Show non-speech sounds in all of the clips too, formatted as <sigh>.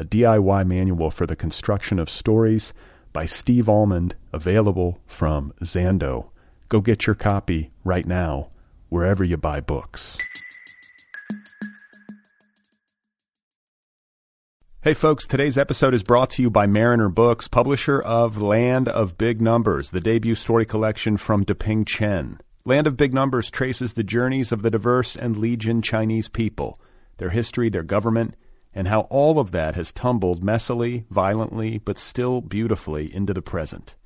a DIY manual for the construction of stories by Steve Almond, available from Zando. Go get your copy right now, wherever you buy books. Hey folks, today's episode is brought to you by Mariner Books, publisher of Land of Big Numbers, the debut story collection from Te-Ping Chen. Land of Big Numbers traces the journeys of the diverse and legion Chinese people, their history, their government, and how all of that has tumbled messily, violently, but still beautifully into the present.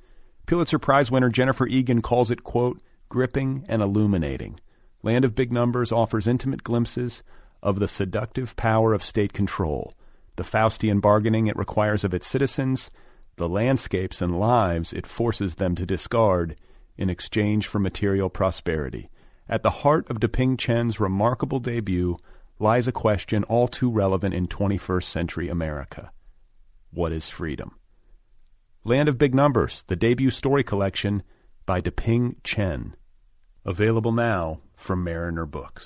Pulitzer Prize winner Jennifer Egan calls it, quote, gripping and illuminating. Land of Big Numbers offers intimate glimpses of the seductive power of state control, the Faustian bargaining it requires of its citizens, the landscapes and lives it forces them to discard in exchange for material prosperity. At the heart of Te-Ping Chen's remarkable debut lies a question all too relevant in 21st century America. What is freedom? Land of Big Numbers, the debut story collection by Te-Ping Chen. Available now from Mariner Books.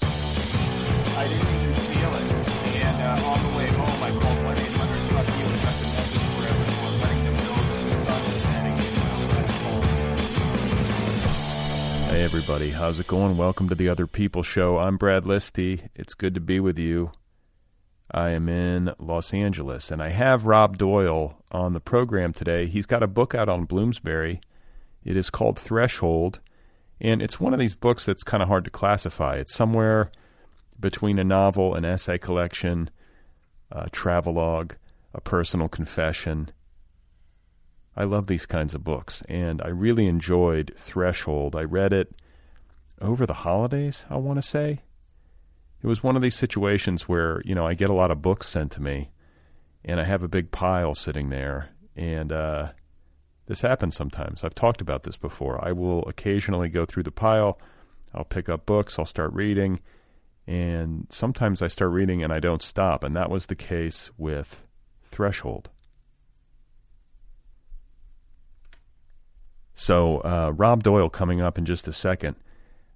Hey, everybody. How's it going? Welcome to the Other People Show. I'm Brad Listi. It's good to be with you. I am in Los Angeles, and I have Rob Doyle on the program today. He's got a book out on Bloomsbury. It is called Threshold, and it's one of these books that's kind of hard to classify. It's somewhere between a novel, an essay collection, a travelogue, a personal confession. I love these kinds of books, and I really enjoyed Threshold. I read it over the holidays, I want to say. It was one of these situations where, you know, I get a lot of books sent to me, and I have a big pile sitting there, and uh, this happens sometimes. I've talked about this before. I will occasionally go through the pile, I'll pick up books, I'll start reading, and sometimes I start reading and I don't stop, and that was the case with Threshold. So, uh, Rob Doyle coming up in just a second.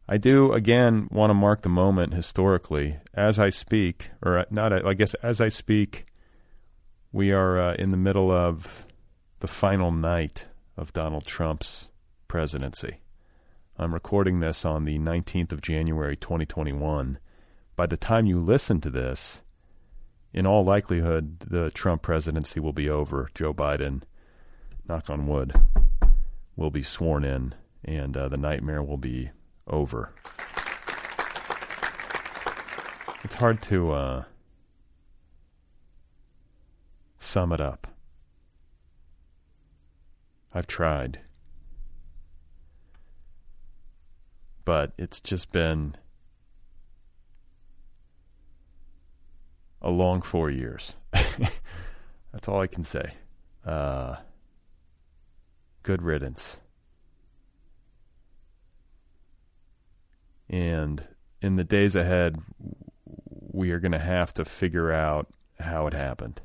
I do, again, want to mark the moment historically. As I speak, or uh, not, I guess, as I speak, we are uh, in the middle of the final night of Donald Trump's presidency. I'm recording this on the 19th of January, 2021. By the time you listen to this, in all likelihood, the Trump presidency will be over. Joe Biden, knock on wood, will be sworn in, and uh, the nightmare will be over. It's hard to uh, sum it up. I've tried. But it's just been a long four years. <laughs> That's all I can say. Uh, good riddance. And in the days ahead, we are going to have to figure out how it happened.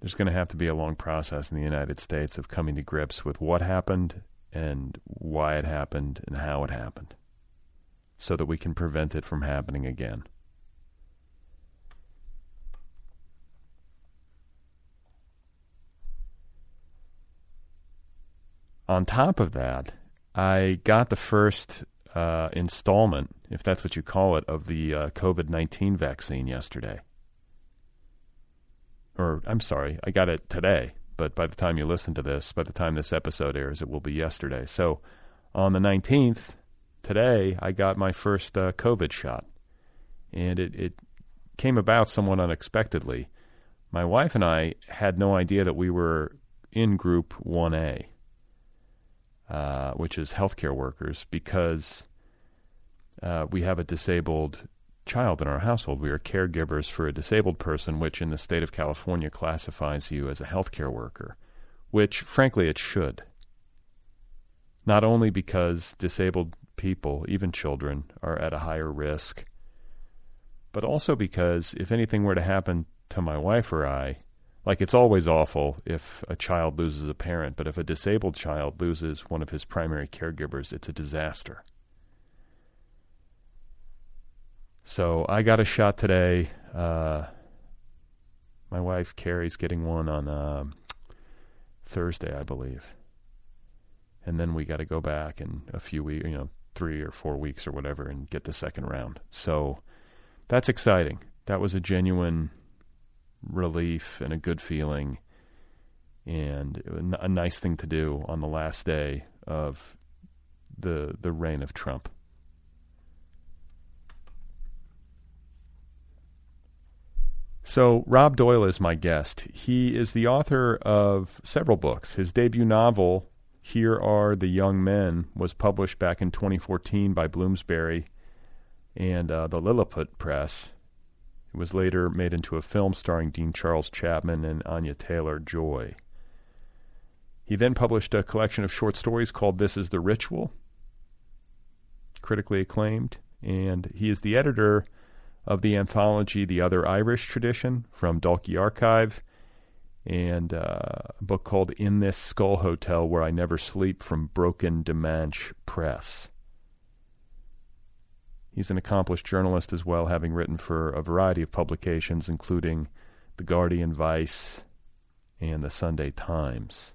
There's going to have to be a long process in the United States of coming to grips with what happened and why it happened and how it happened so that we can prevent it from happening again. On top of that, I got the first uh, installment, if that's what you call it, of the uh, COVID 19 vaccine yesterday. Or, I'm sorry, I got it today, but by the time you listen to this, by the time this episode airs, it will be yesterday. So on the 19th, today, I got my first uh, COVID shot. And it, it came about somewhat unexpectedly. My wife and I had no idea that we were in Group 1A, uh, which is healthcare workers, because uh, we have a disabled child in our household. We are caregivers for a disabled person, which in the state of California classifies you as a healthcare worker, which frankly it should. Not only because disabled people, even children, are at a higher risk, but also because if anything were to happen to my wife or I, like it's always awful if a child loses a parent, but if a disabled child loses one of his primary caregivers, it's a disaster. So I got a shot today. Uh, my wife Carrie's getting one on uh, Thursday, I believe, and then we got to go back in a few weeks, you know, three or four weeks or whatever, and get the second round. So that's exciting. That was a genuine relief and a good feeling, and a nice thing to do on the last day of the the reign of Trump. So, Rob Doyle is my guest. He is the author of several books. His debut novel, Here Are the Young Men, was published back in 2014 by Bloomsbury and uh, the Lilliput Press. It was later made into a film starring Dean Charles Chapman and Anya Taylor Joy. He then published a collection of short stories called This is the Ritual, critically acclaimed, and he is the editor of the anthology The Other Irish Tradition from Dalkey Archive, and uh, a book called In This Skull Hotel Where I Never Sleep from Broken Dimanche Press. He's an accomplished journalist as well, having written for a variety of publications, including The Guardian, Vice, and The Sunday Times.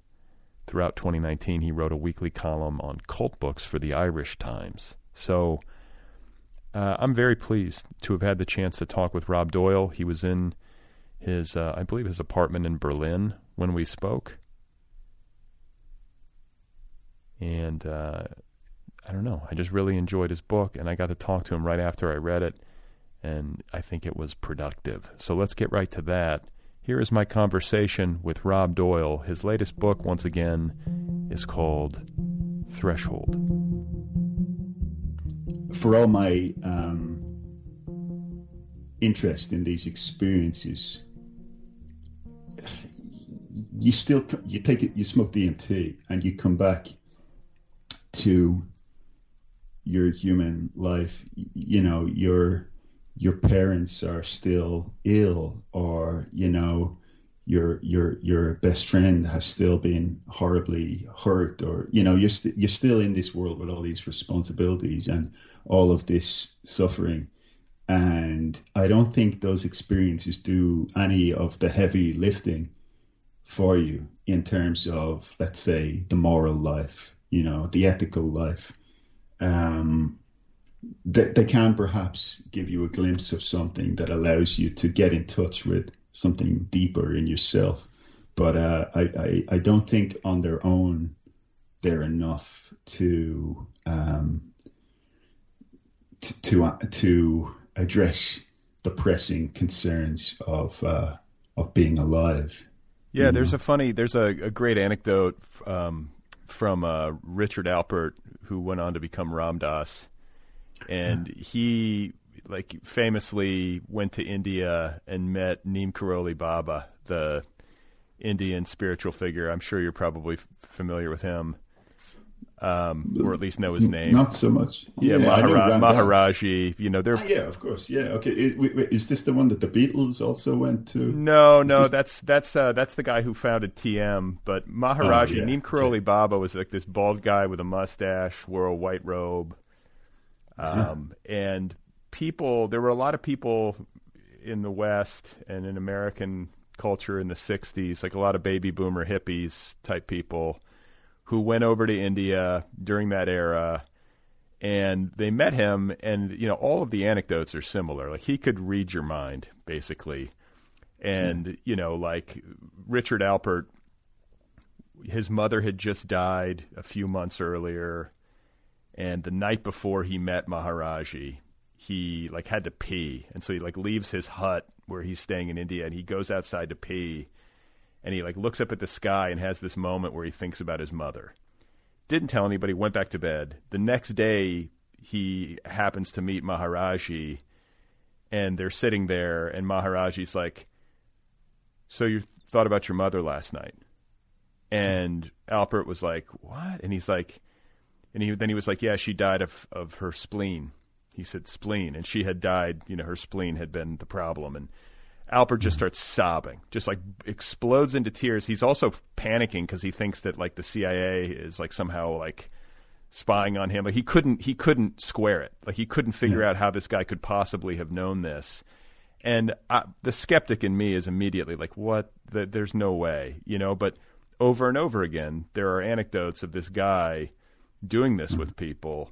Throughout 2019, he wrote a weekly column on cult books for the Irish Times. So, uh, I'm very pleased to have had the chance to talk with Rob Doyle. He was in his, uh, I believe, his apartment in Berlin when we spoke. And uh, I don't know, I just really enjoyed his book, and I got to talk to him right after I read it, and I think it was productive. So let's get right to that. Here is my conversation with Rob Doyle. His latest book, once again, is called Threshold for all my um, interest in these experiences, you still you take it, you smoke DMT, and you come back to your human life. You know, your your parents are still ill, or you know, your your your best friend has still been horribly hurt, or you know, you're you st- you're still in this world with all these responsibilities and all of this suffering. And I don't think those experiences do any of the heavy lifting for you in terms of, let's say, the moral life, you know, the ethical life. Um, they, they can perhaps give you a glimpse of something that allows you to get in touch with something deeper in yourself. But uh, I, I, I, don't think on their own they're enough to um, to to, uh, to address the pressing concerns of uh, of being alive. Yeah, there's know? a funny, there's a, a great anecdote um, from uh, Richard Alpert, who went on to become Ram Dass, and he like famously went to India and met Neem Karoli Baba, the Indian spiritual figure. I'm sure you're probably familiar with him um, or at least know his name. Not so much. Yeah, yeah Mahara- Maharaji. You know, they're ah, yeah, of course, yeah. Okay, is this the one that the Beatles also went to? No, no, this... that's that's uh, that's the guy who founded TM. But Maharaji, oh, yeah. Neem Karoli. Baba was like this bald guy with a mustache, wore a white robe, um, and people. There were a lot of people in the West and in American culture in the '60s, like a lot of baby boomer hippies type people who went over to India during that era and they met him and you know all of the anecdotes are similar. Like he could read your mind basically. And hmm. you know like Richard Alpert his mother had just died a few months earlier, and the night before he met Maharaji, he like had to pee, and so he like leaves his hut where he's staying in India, and he goes outside to pee, and he like looks up at the sky and has this moment where he thinks about his mother. Didn't tell anybody, went back to bed. The next day, he happens to meet Maharaji, and they're sitting there, and Maharaji's like, "So you thought about your mother last night?" And Alpert was like, "What?" And he's like, and he then he was like, "Yeah, she died of of her spleen." He said spleen, and she had died. You know, her spleen had been the problem, and Alpert just starts sobbing, just like explodes into tears. He's also panicking because he thinks that like the CIA is like somehow like spying on him. Like he couldn't he couldn't square it. Like he couldn't figure Yeah. out how this guy could possibly have known this. And I, the skeptic in me is immediately like, "What? Th- There's no way," you know. But over and over again, there are anecdotes of this guy doing this with people,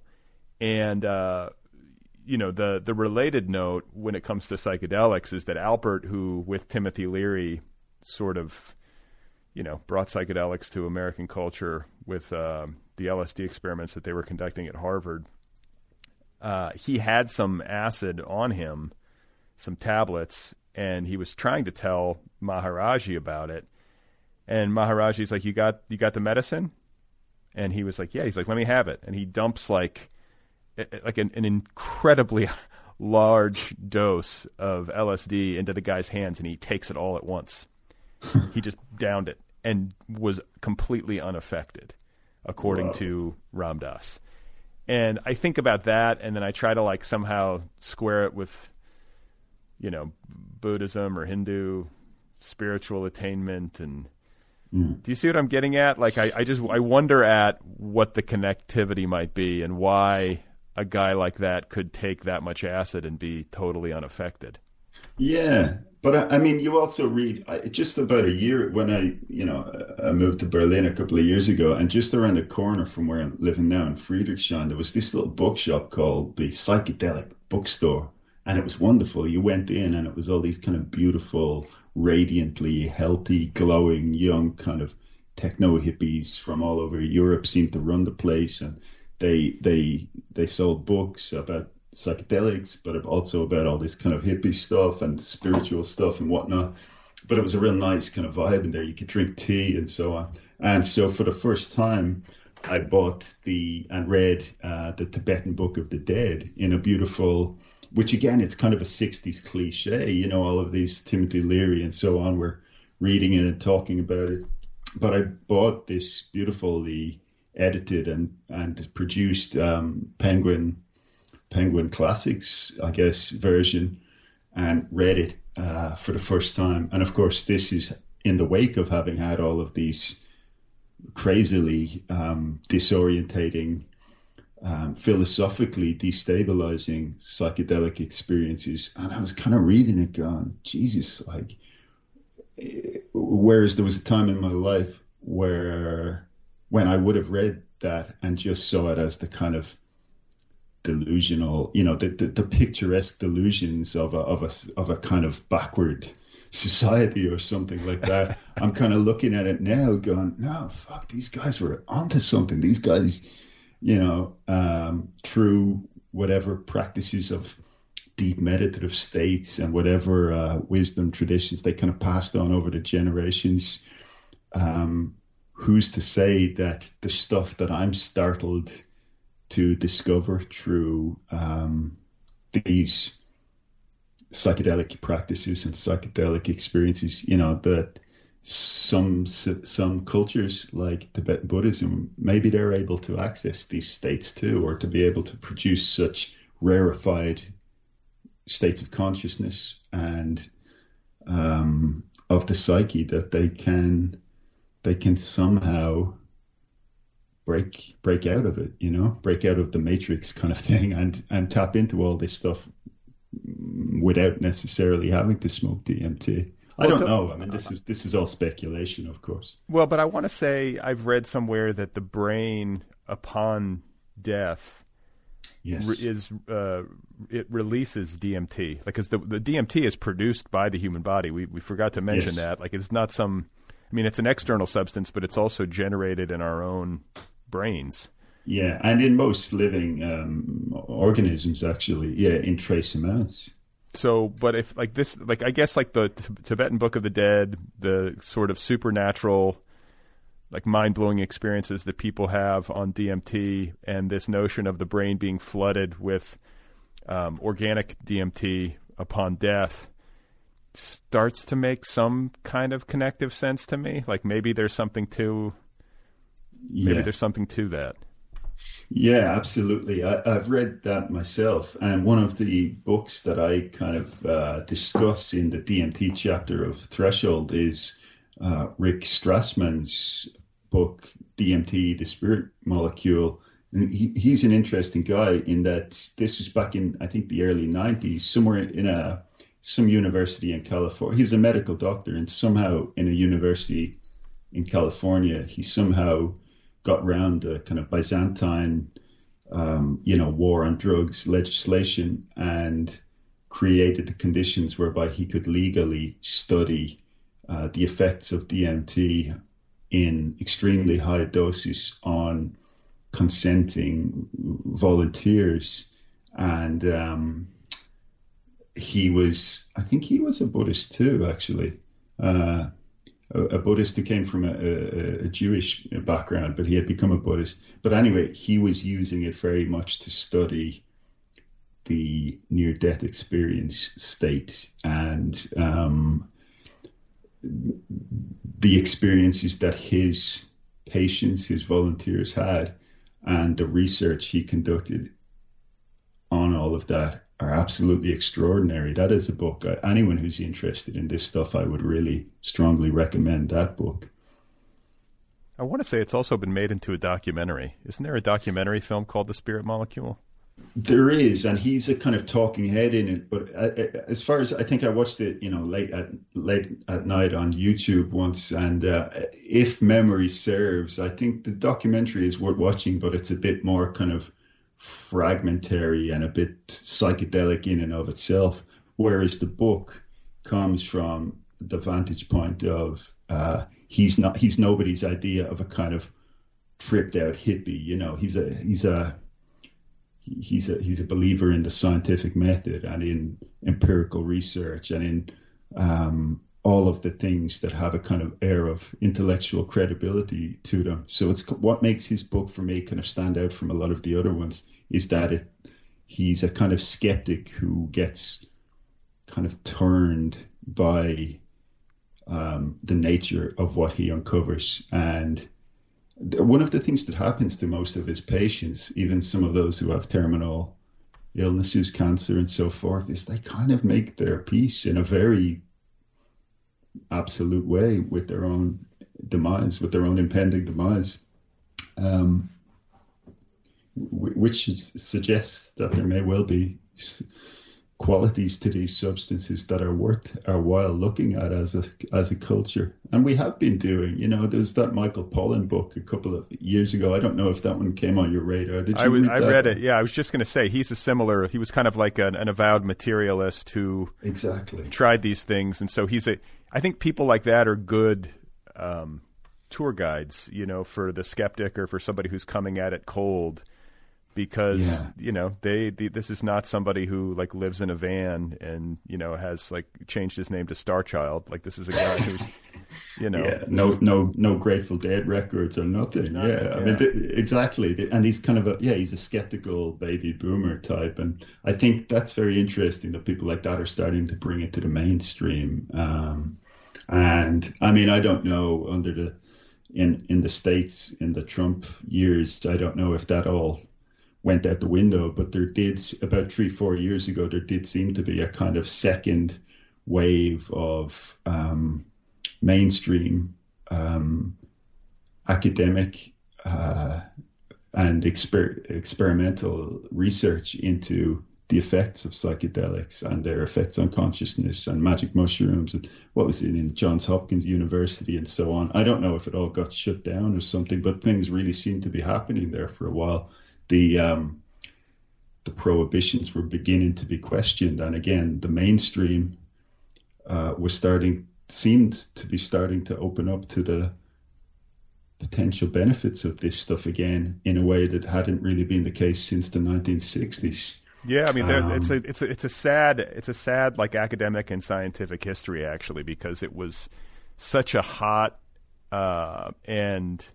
and uh, you know the the related note when it comes to psychedelics is that Alpert, who with Timothy Leary, sort of, you know, brought psychedelics to American culture with um, the LSD experiments that they were conducting at Harvard. Uh, he had some acid on him, some tablets, and he was trying to tell Maharaji about it. And Maharaji's like, "You got you got the medicine?" And he was like, "Yeah." He's like, "Let me have it." And he dumps like like an, an incredibly <laughs> large dose of LSD into the guy's hands, and he takes it all at once. <laughs> he just downed it and was completely unaffected, according Wow. to Ram Dass. And I think about that, and then I try to like somehow square it with, you know, Buddhism or Hindu spiritual attainment and hmm. do you see what I'm getting at? Like, I, I just I wonder at what the connectivity might be and why a guy like that could take that much acid and be totally unaffected. Yeah, but I, I mean, you also read just about a year when I, you know, I moved to Berlin a couple of years ago, and just around the corner from where I'm living now in Friedrichshain, there was this little bookshop called the Psychedelic Bookstore, and it was wonderful. You went in, and it was all these kind of beautiful, radiantly healthy, glowing, young kind of techno hippies from all over Europe seemed to run the place, and they they they sold books about psychedelics, but also about all this kind of hippie stuff and spiritual stuff and whatnot. But it was a real nice kind of vibe in there. You could drink tea and so on. And so for the first time, I bought the and read uh, the Tibetan Book of the Dead in a beautiful, which again, it's kind of a 60s cliche. You know, all of these Timothy Leary and so on were reading it and talking about it. But I bought this beautifully edited and, and produced um, Penguin Penguin Classics, I guess, version and read it uh, for the first time. And of course, this is in the wake of having had all of these crazily um, disorientating, um, philosophically destabilizing psychedelic experiences. And I was kind of reading it going, Jesus, like, eh, whereas there was a time in my life where when I would have read that and just saw it as the kind of delusional, you know, the, the, the picturesque delusions of a, of a, of a kind of backward society or something like that. <laughs> I'm kind of looking at it now going, no, fuck, these guys were onto something. These guys, you know, um, through whatever practices of deep meditative states and whatever uh, wisdom traditions they kind of passed on over the generations. Um, who's to say that the stuff that I'm startled to discover through um, these psychedelic practices and psychedelic experiences, you know, that some some cultures like Tibetan Buddhism, maybe they're able to access these states too, or to be able to produce such rarefied states of consciousness and um, of the psyche that they can they can somehow break break out of it, you know, break out of the matrix kind of <laughs> thing, and and tap into all this stuff without necessarily having to smoke DMT. I don't know. I mean, this is this is all speculation, of course. Well, but I want to say I've read somewhere that the brain upon death Yes. re- is uh, it releases DMT because the the DMT is produced by the human body. We we forgot to mention Yes. that. Like it's not some I mean, it's an external substance, but it's also generated in our own brains. Yeah, and in most living um, organisms, actually, yeah, in trace amounts. So, but if like this, like I guess like the Tibetan Book of the Dead, the sort of supernatural, like mind blowing experiences that people have on DMT, and this notion of the brain being flooded with um, organic DMT upon death starts to make some kind of connective sense to me. Like maybe there's something to, maybe Yeah. there's something to that. Yeah, absolutely. I, I've read that myself, and one of the books that I kind of uh, discuss in the DMT chapter of Threshold is uh, Rick Strassman's book, DMT, the Spirit Molecule. And he, he's an interesting guy in that this was back in, I think, the early 90s, somewhere in a some university in California. He was a medical doctor, and somehow in a university in California, he somehow got round the kind of Byzantine, um, you know, war on drugs legislation and created the conditions whereby he could legally study uh, the effects of DMT in extremely high doses on consenting volunteers. And um, he was, I think he was a Buddhist too, actually. Uh, a, a Buddhist who came from a, a, a Jewish background, but he had become a Buddhist. But anyway, he was using it very much to study the near death experience state and um, the experiences that his patients, his volunteers had, and the research he conducted on all of that are absolutely extraordinary. That is a book. uh, Anyone who's interested in this stuff, I would really strongly recommend that book. I want to say it's also been made into a documentary. Isn't there a documentary film called The Spirit Molecule? There is, and he's a kind of talking head in it. But uh, uh, as far as I think, I watched it, you know, late at late at night on YouTube once, and uh, if memory serves, I think the documentary is worth watching, but it's a bit more kind of fragmentary and a bit psychedelic in and of itself. Whereas the book comes from the vantage point of uh, he's not he's nobody's idea of a kind of tripped out hippie. You know, he's a he's a he's a he's a believer in the scientific method and in empirical research and in um, all of the things that have a kind of air of intellectual credibility to them. So it's what makes his book for me kind of stand out from a lot of the other ones is that it he's a kind of skeptic who gets kind of turned by um, the nature of what he uncovers. And one of the things that happens to most of his patients, even some of those who have terminal illnesses, cancer, and so forth, is they kind of make their peace in a very absolute way with their own demise, with their own impending demise, um, which suggests that there may well be qualities to these substances that are worth our while looking at as a as a culture. And we have been doing, you know, there's that Michael Pollan book a couple of years ago. I don't know if that one came on your radar. Did you I, was, read I read it. Yeah, I was just going to say he's a similar. He was kind of like an, an avowed materialist who Exactly. tried these things, and so he's a. I think people like that are good um, tour guides, you know, for the skeptic or for somebody who's coming at it cold, because Yeah. you know they, the this is not somebody who like lives in a van and you know has like changed his name to Starchild. Like this is a guy who's, you know, yeah, no, no, no Grateful Dead records or nothing. Nothing, yeah, I mean, th- exactly. And he's kind of a yeah, he's a skeptical baby boomer type, and I think that's very interesting that people like that are starting to bring it to the mainstream. Um, and I mean, I don't know under the in in the states in the Trump years, I don't know if that all went out the window, but there did about three four years ago there did seem to be a kind of second wave of um, mainstream um, academic uh, and exper- experimental research into the effects of psychedelics and their effects on consciousness and magic mushrooms and what was it in Johns Hopkins University and so on. I don't know if it all got shut down or something, but things really seemed to be happening there for a while. The um, the prohibitions were beginning to be questioned, and again, the mainstream uh, was starting seemed to be starting to open up to the potential benefits of this stuff again in a way that hadn't really been the case since the 1960s. Yeah, I mean, there, Um, it's a it's a it's a sad it's a sad like academic and scientific history actually because it was such a hot uh, and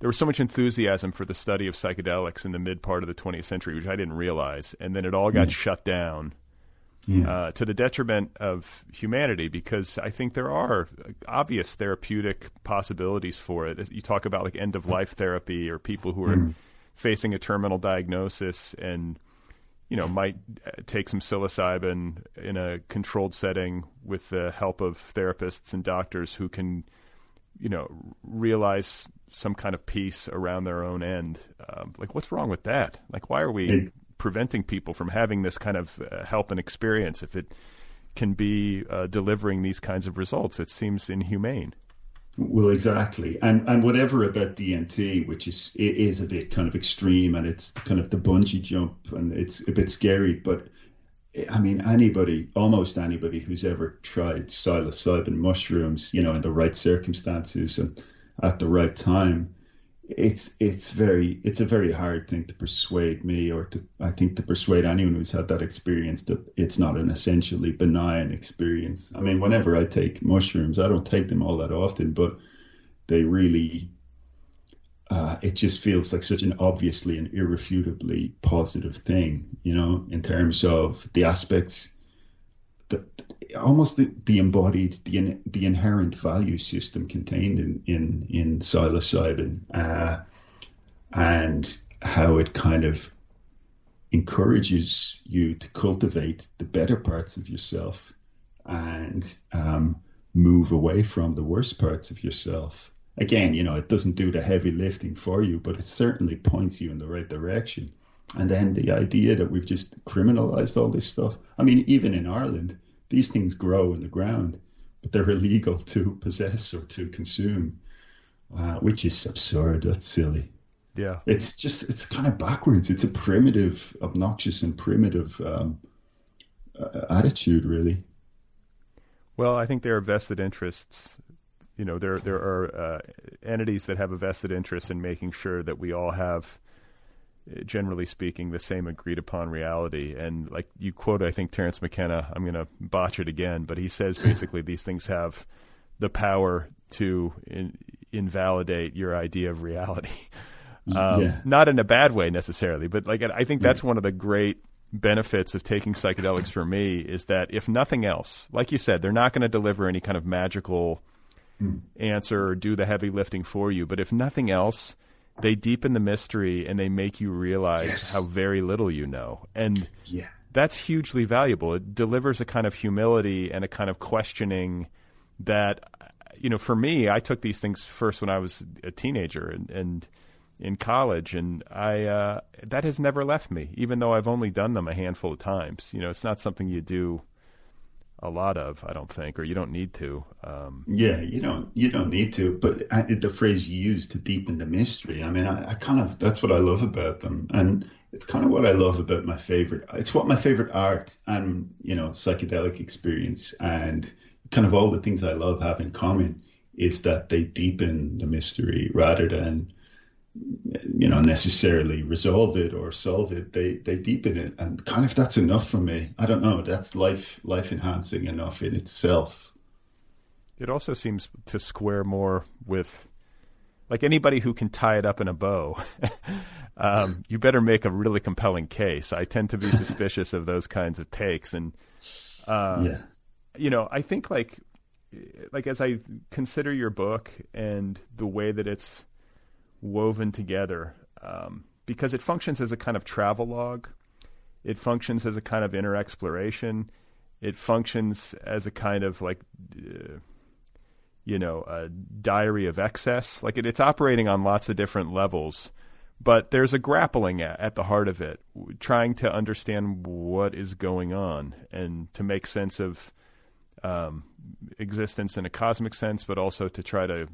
there was so much enthusiasm for the study of psychedelics in the mid part of the 20th century, which I didn't realize, and then it all got shut down uh, to the detriment of humanity because I think there are obvious therapeutic possibilities for it. You talk about like end of life therapy or people who are facing a terminal diagnosis and you know might uh, take some psilocybin in a controlled setting with the help of therapists and doctors who can you know realize some kind of peace around their own end. Um, like, what's wrong with that? Like, why are we It- preventing people from having this kind of uh, help and experience if it can be uh, delivering these kinds of results? It seems inhumane. Well, exactly, and and whatever about DMT, which is it is a bit kind of extreme, and it's kind of the bungee jump, and it's a bit scary. But I mean, anybody, almost anybody who's ever tried psilocybin mushrooms, you know, in the right circumstances and at the right time, it's it's very it's a very hard thing to persuade me, or to I think to persuade anyone who's had that experience that it's not an essentially benign experience. I mean, whenever I take mushrooms, I don't take them all that often, but they really uh, it just feels like such an obviously and irrefutably positive thing, you know, in terms of the aspects, the, almost the, the embodied, the in, the inherent value system contained in in in psilocybin, uh, and how it kind of encourages you to cultivate the better parts of yourself and um, move away from the worst parts of yourself. Again, you know, it doesn't do the heavy lifting for you, but it certainly points you in the right direction. And then the idea that we've just criminalized all this stuff. I mean, even in Ireland, these things grow in the ground, but they're illegal to possess or to consume, uh, which is absurd. That's silly. Yeah. It's just, it's kind of backwards. It's a primitive, obnoxious, and primitive um, uh, attitude, really. Well, I think there are vested interests. You know, there there are uh, entities that have a vested interest in making sure that we all have, generally speaking, the same agreed upon reality. And like you quote, I think Terence McKenna. I'm going to botch it again, but he says basically <laughs> these things have the power to in, invalidate your idea of reality. Um, Yeah. Not in a bad way necessarily, but like I think that's one of the great benefits of taking psychedelics for me is that if nothing else, like you said, they're not going to deliver any kind of magical answer or do the heavy lifting for you. But if nothing else, they deepen the mystery and they make you realize Yes. how very little you know. And Yeah. that's hugely valuable. It delivers a kind of humility and a kind of questioning that, you know, for me, I took these things first when I was a teenager and, and in college, and I uh, that has never left me, even though I've only done them a handful of times. You know, it's not something you do a lot of, I don't think, or you don't need to. Um, Yeah, you don't you don't need to, but I, the phrase you use to deepen the mystery. I mean, I, I kind of that's what I love about them, and it's kind of what I love about my favorite. It's what my favorite art and you know psychedelic experience and kind of all the things I love have in common is that they deepen the mystery rather than you know necessarily resolve it or solve it. They they deepen it, and kind of that's enough for me. I don't know. That's life life enhancing enough in itself. It also seems to square more with, like anybody who can tie it up in a bow. <laughs> um, you better make a really compelling case. I tend to be <laughs> suspicious of those kinds of takes, and uh, yeah. you know, I think like, like as I consider your book and the way that it's woven together, um, because it functions as a kind of travel log, it functions as a kind of inner exploration, it functions as a kind of like. Uh, you know, a diary of excess. Like it, it's operating on lots of different levels, but there's a grappling at, at the heart of it, trying to understand what is going on and to make sense of um, existence in a cosmic sense, but also to try to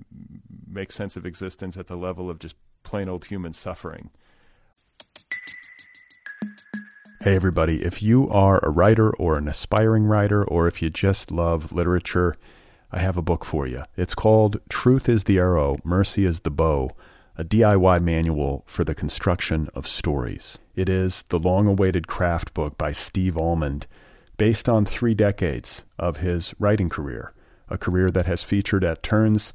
make sense of existence at the level of just plain old human suffering. Hey, everybody. If you are a writer or an aspiring writer, or if you just love literature, I have a book for you. It's called Truth is the Arrow, Mercy is the Bow, a DIY manual for the construction of stories. It is the long awaited craft book by Steve Almond, based on three decades of his writing career, a career that has featured at turns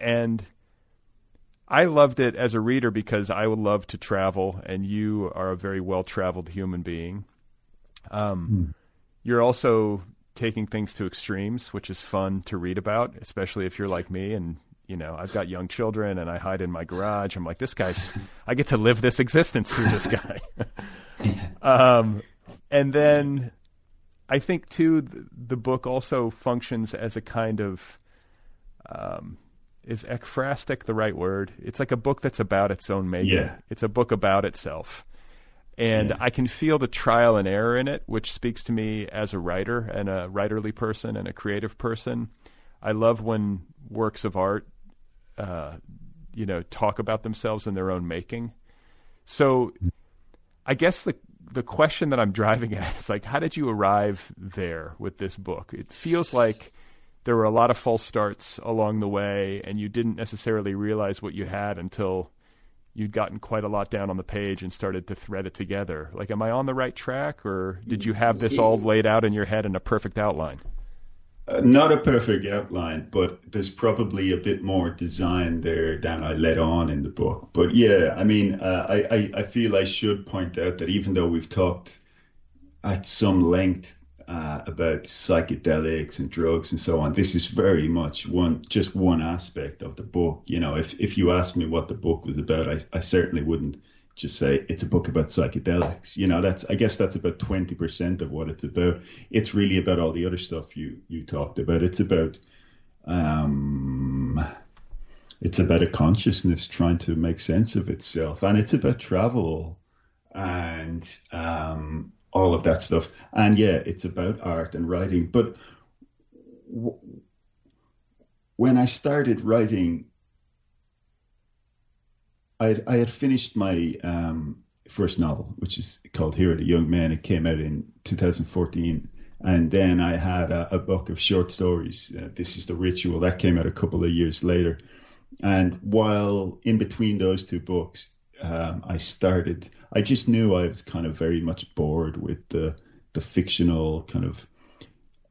and I loved it as a reader because I would love to travel, and you are a very well traveled human being. Um, You're also taking things to extremes, which is fun to read about, especially if you're like me and you know I've got young children and I hide in my garage. I'm like, this guy's. I get to live this existence through this guy. <laughs> um, and then I think too, the, the book also functions as a kind of um, is ekphrastic the right word? It's like a book that's about its own making. Yeah. It's a book about itself. And I can feel the trial and error in it, which speaks to me as a writer and a writerly person and a creative person. I love when works of art, uh, you know, talk about themselves in their own making. So, I guess the the question that I'm <laughs> driving at is like, how did you arrive there with this book? It feels like there were a lot of false starts along the way, and you didn't necessarily realize what you had until you'd gotten quite a lot down on the page and started to thread it together. Like, am I on the right track, or did you have this all laid out in your head in a perfect outline? Uh, not a perfect outline, but there's probably a bit more design there than I let on in the book. But yeah, I mean, uh, I, I, I feel I should point out that even though we've talked at some length uh, about psychedelics and drugs and so on, this is very much one just one aspect of the book. You know, if if you asked me what the book was about, I, I certainly wouldn't just say it's a book about psychedelics. You know, that's I guess that's about twenty percent of what it's about. It's really about all the other stuff you you talked about. It's about um, it's about a consciousness trying to make sense of itself, and it's about travel and um, all of that stuff. And yeah, it's about art and writing. But w- when I started writing I, I had finished my um, first novel, which is called Here Are the Young Men. It came out in 2014. And then I had a, a book of short stories. Uh, this is the Ritual. That came out a couple of years later. And while in between those two books, um, I started, I just knew I was kind of very much bored with the, the fictional kind of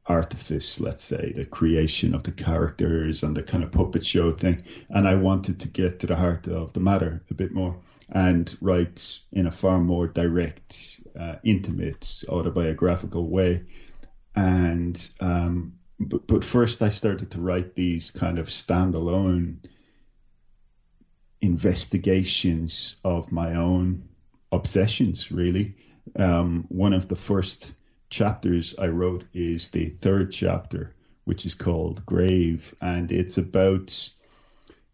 artifice, let's say, the creation of the characters and the kind of puppet show thing. And I wanted to get to the heart of the matter a bit more and write in a far more direct, uh, intimate, autobiographical way. And, um, but, but first I started to write these kind of standalone investigations of my own obsessions, really. Um, one of the first chapters I wrote is the third chapter, which is called Grave, and it's about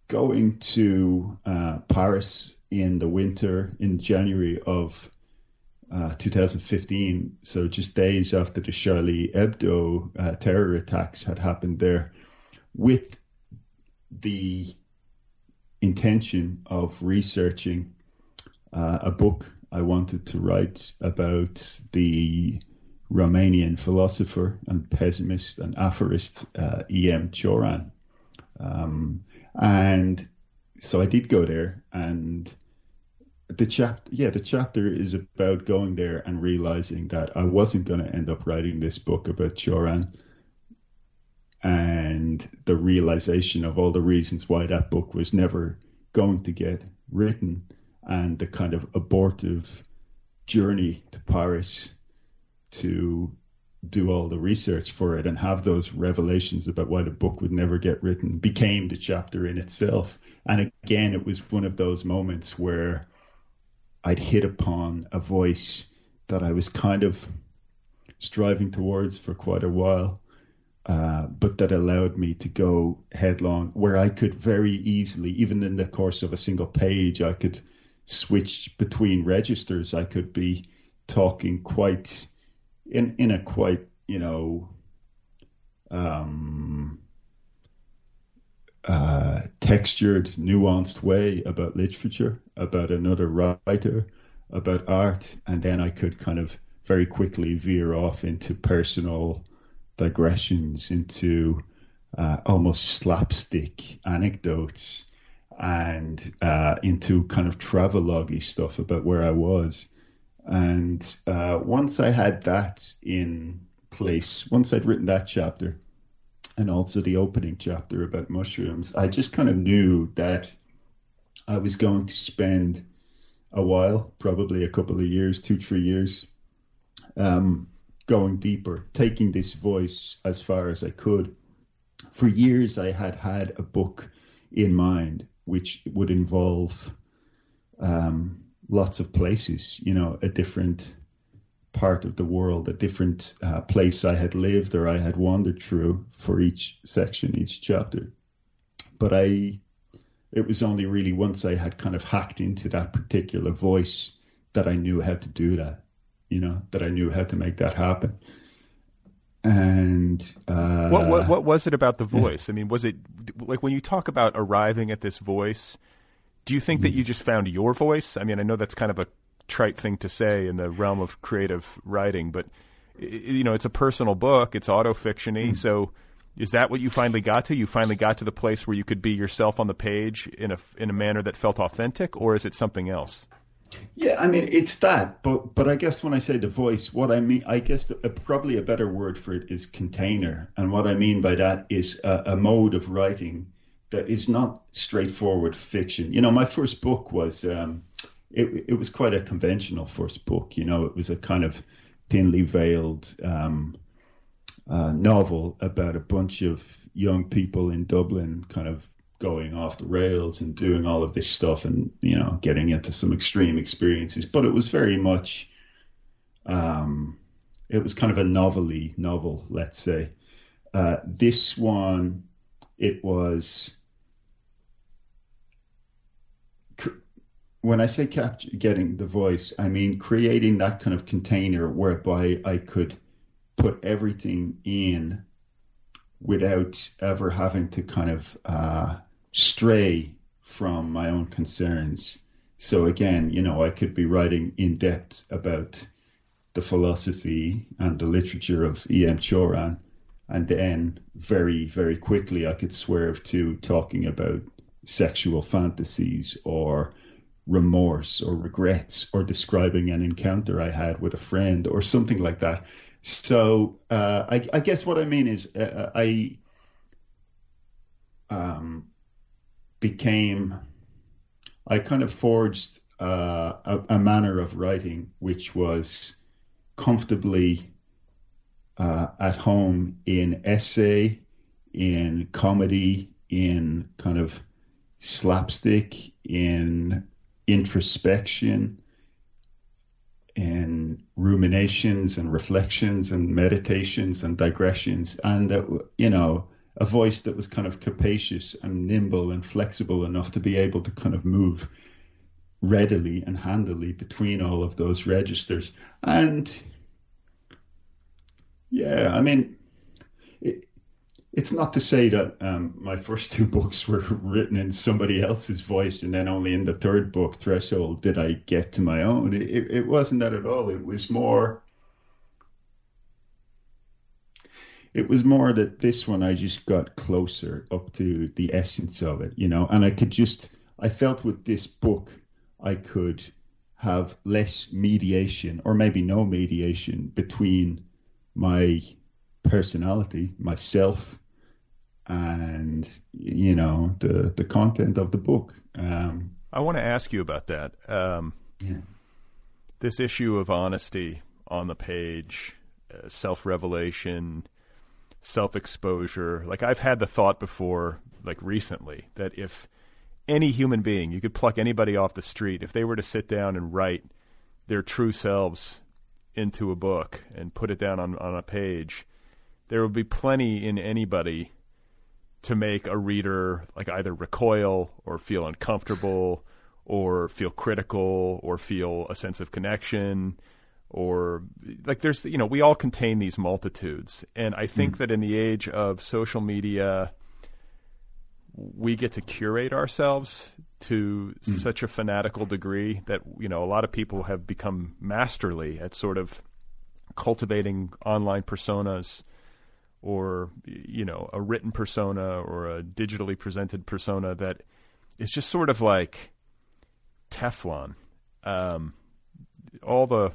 going to uh, Paris in the winter in January of uh, 2015. So just days after the Charlie Hebdo uh, terror attacks had happened there, with the intention of researching uh, a book I wanted to write about the Romanian philosopher and pessimist and aphorist uh, E.M. Cioran. Um, and so I did go there, and the chapter, yeah, the chapter is about going there and realizing that I wasn't going to end up writing this book about Cioran, and the realization of all the reasons why that book was never going to get written, and the kind of abortive journey to Paris to do all the research for it and have those revelations about why the book would never get written became the chapter in itself. And again, it was one of those moments where I'd hit upon a voice that I was kind of striving towards for quite a while, uh, but that allowed me to go headlong, where I could very easily, even in the course of a single page, I could switch between registers. I could be talking quite in in a quite you know um, uh, textured, nuanced way about literature, about another writer, about art, and then I could kind of very quickly veer off into personal digressions, into uh, almost slapstick anecdotes, and uh, into kind of travelogue stuff about where I was. And uh, once I had that in place, once I'd written that chapter, and also the opening chapter about mushrooms, I just kind of knew that I was going to spend a while, probably a couple of years, two, three years, um, going deeper, taking this voice as far as I could. For years, I had had a book in mind which would involve um, lots of places, you know, a different part of the world, a different uh, place I had lived or I had wandered through for each section, each chapter. But I, it was only really once I had kind of hacked into that particular voice that I knew how to do that, you know, that I knew how to make that happen. And uh, what, what what was it about the voice? I mean, was it like when you talk about arriving at this voice? Do you think that you just found your voice? I mean, I know that's kind of a trite thing to say in the realm of creative writing, but you know, it's a personal book. It's auto fictiony. Mm. So, is that what you finally got to? You finally got to the place where you could be yourself on the page in a in a manner that felt authentic, or is it something else? Yeah, I mean it's that, but but I guess when I say the voice, what I mean, I guess the, uh, probably a better word for it is container, and what I mean by that is a, a mode of writing that is not straightforward fiction. You know, my first book was um, it it was quite a conventional first book. You know, it was a kind of thinly veiled um, uh, novel about a bunch of young people in Dublin, kind of going off the rails and doing all of this stuff, and you know, getting into some extreme experiences. But it was very much, um, it was kind of a novelty novel, let's say. Uh, this one, it was when I say capture, getting the voice, I mean creating that kind of container whereby I could put everything in without ever having to kind of uh, stray from my own concerns. So again, you know, I could be writing in depth about the philosophy and the literature of E.M. Cioran, and then very, very quickly I could swerve to talking about sexual fantasies or remorse or regrets or describing an encounter I had with a friend or something like that. So uh, I, I, guess what I mean is uh, uh, I um, became, I kind of forged uh, a, a, manner of writing which was comfortably uh, at home in essay, in comedy, in kind of slapstick, in introspection and ruminations and reflections and meditations and digressions. And uh, you know a voice that was kind of capacious and nimble and flexible enough to be able to kind of move readily and handily between all of those registers and yeah i mean it, it's not to say that um, my first two <laughs> books were written in somebody else's voice, and then only in the third book, Threshold, did I get to my own. It, it wasn't that at all. It was more. It was more that this one I just got closer up to the essence of it, you know, and I could just. I felt with this book, I could have less mediation, or maybe no mediation, between my personality, myself, and you know the the content of the book. Um, I want to ask you about that. Um, yeah. This issue of honesty on the page, uh, self revelation, self exposure. Like I've had the thought before, like recently, that if any human being, you could pluck anybody off the street, if they were to sit down and write their true selves into a book and put it down on, on a page, there would be plenty in anybody to make a reader like either recoil or feel uncomfortable or feel critical or feel a sense of connection or like there's you know we all contain these multitudes and i think mm. that in the age of social media we get to curate ourselves to mm. such a fanatical degree that you know a lot of people have become masterly at sort of cultivating online personas or you know a written persona or a digitally presented persona that is just sort of like Teflon. Um, all the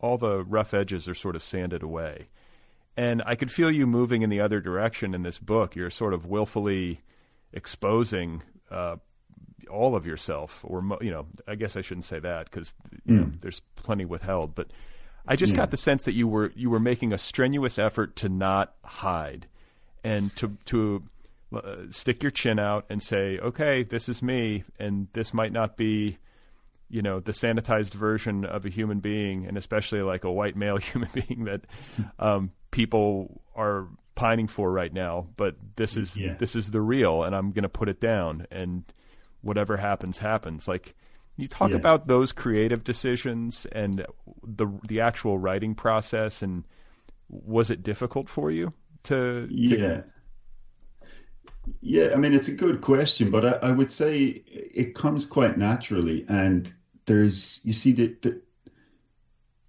all the rough edges are sort of sanded away, and I could feel you moving in the other direction in this book. You're sort of willfully exposing uh, all of yourself, or you know, I guess I shouldn't say that because you mm. know there's plenty withheld, but I just yeah. got the sense that you were you were making a strenuous effort to not hide and to to uh, stick your chin out and say, "Okay, this is me," and this might not be, you know, the sanitized version of a human being, and especially like a white male <laughs> human being that um, people are pining for right now. But this is yeah. this is the real, and I'm going to put it down, and whatever happens, happens. Like you talk yeah. about those creative decisions and the the actual writing process, and was it difficult for you to? Yeah. To... Yeah, I mean it's a good question, but I, I, would say it comes quite naturally, and there's you see that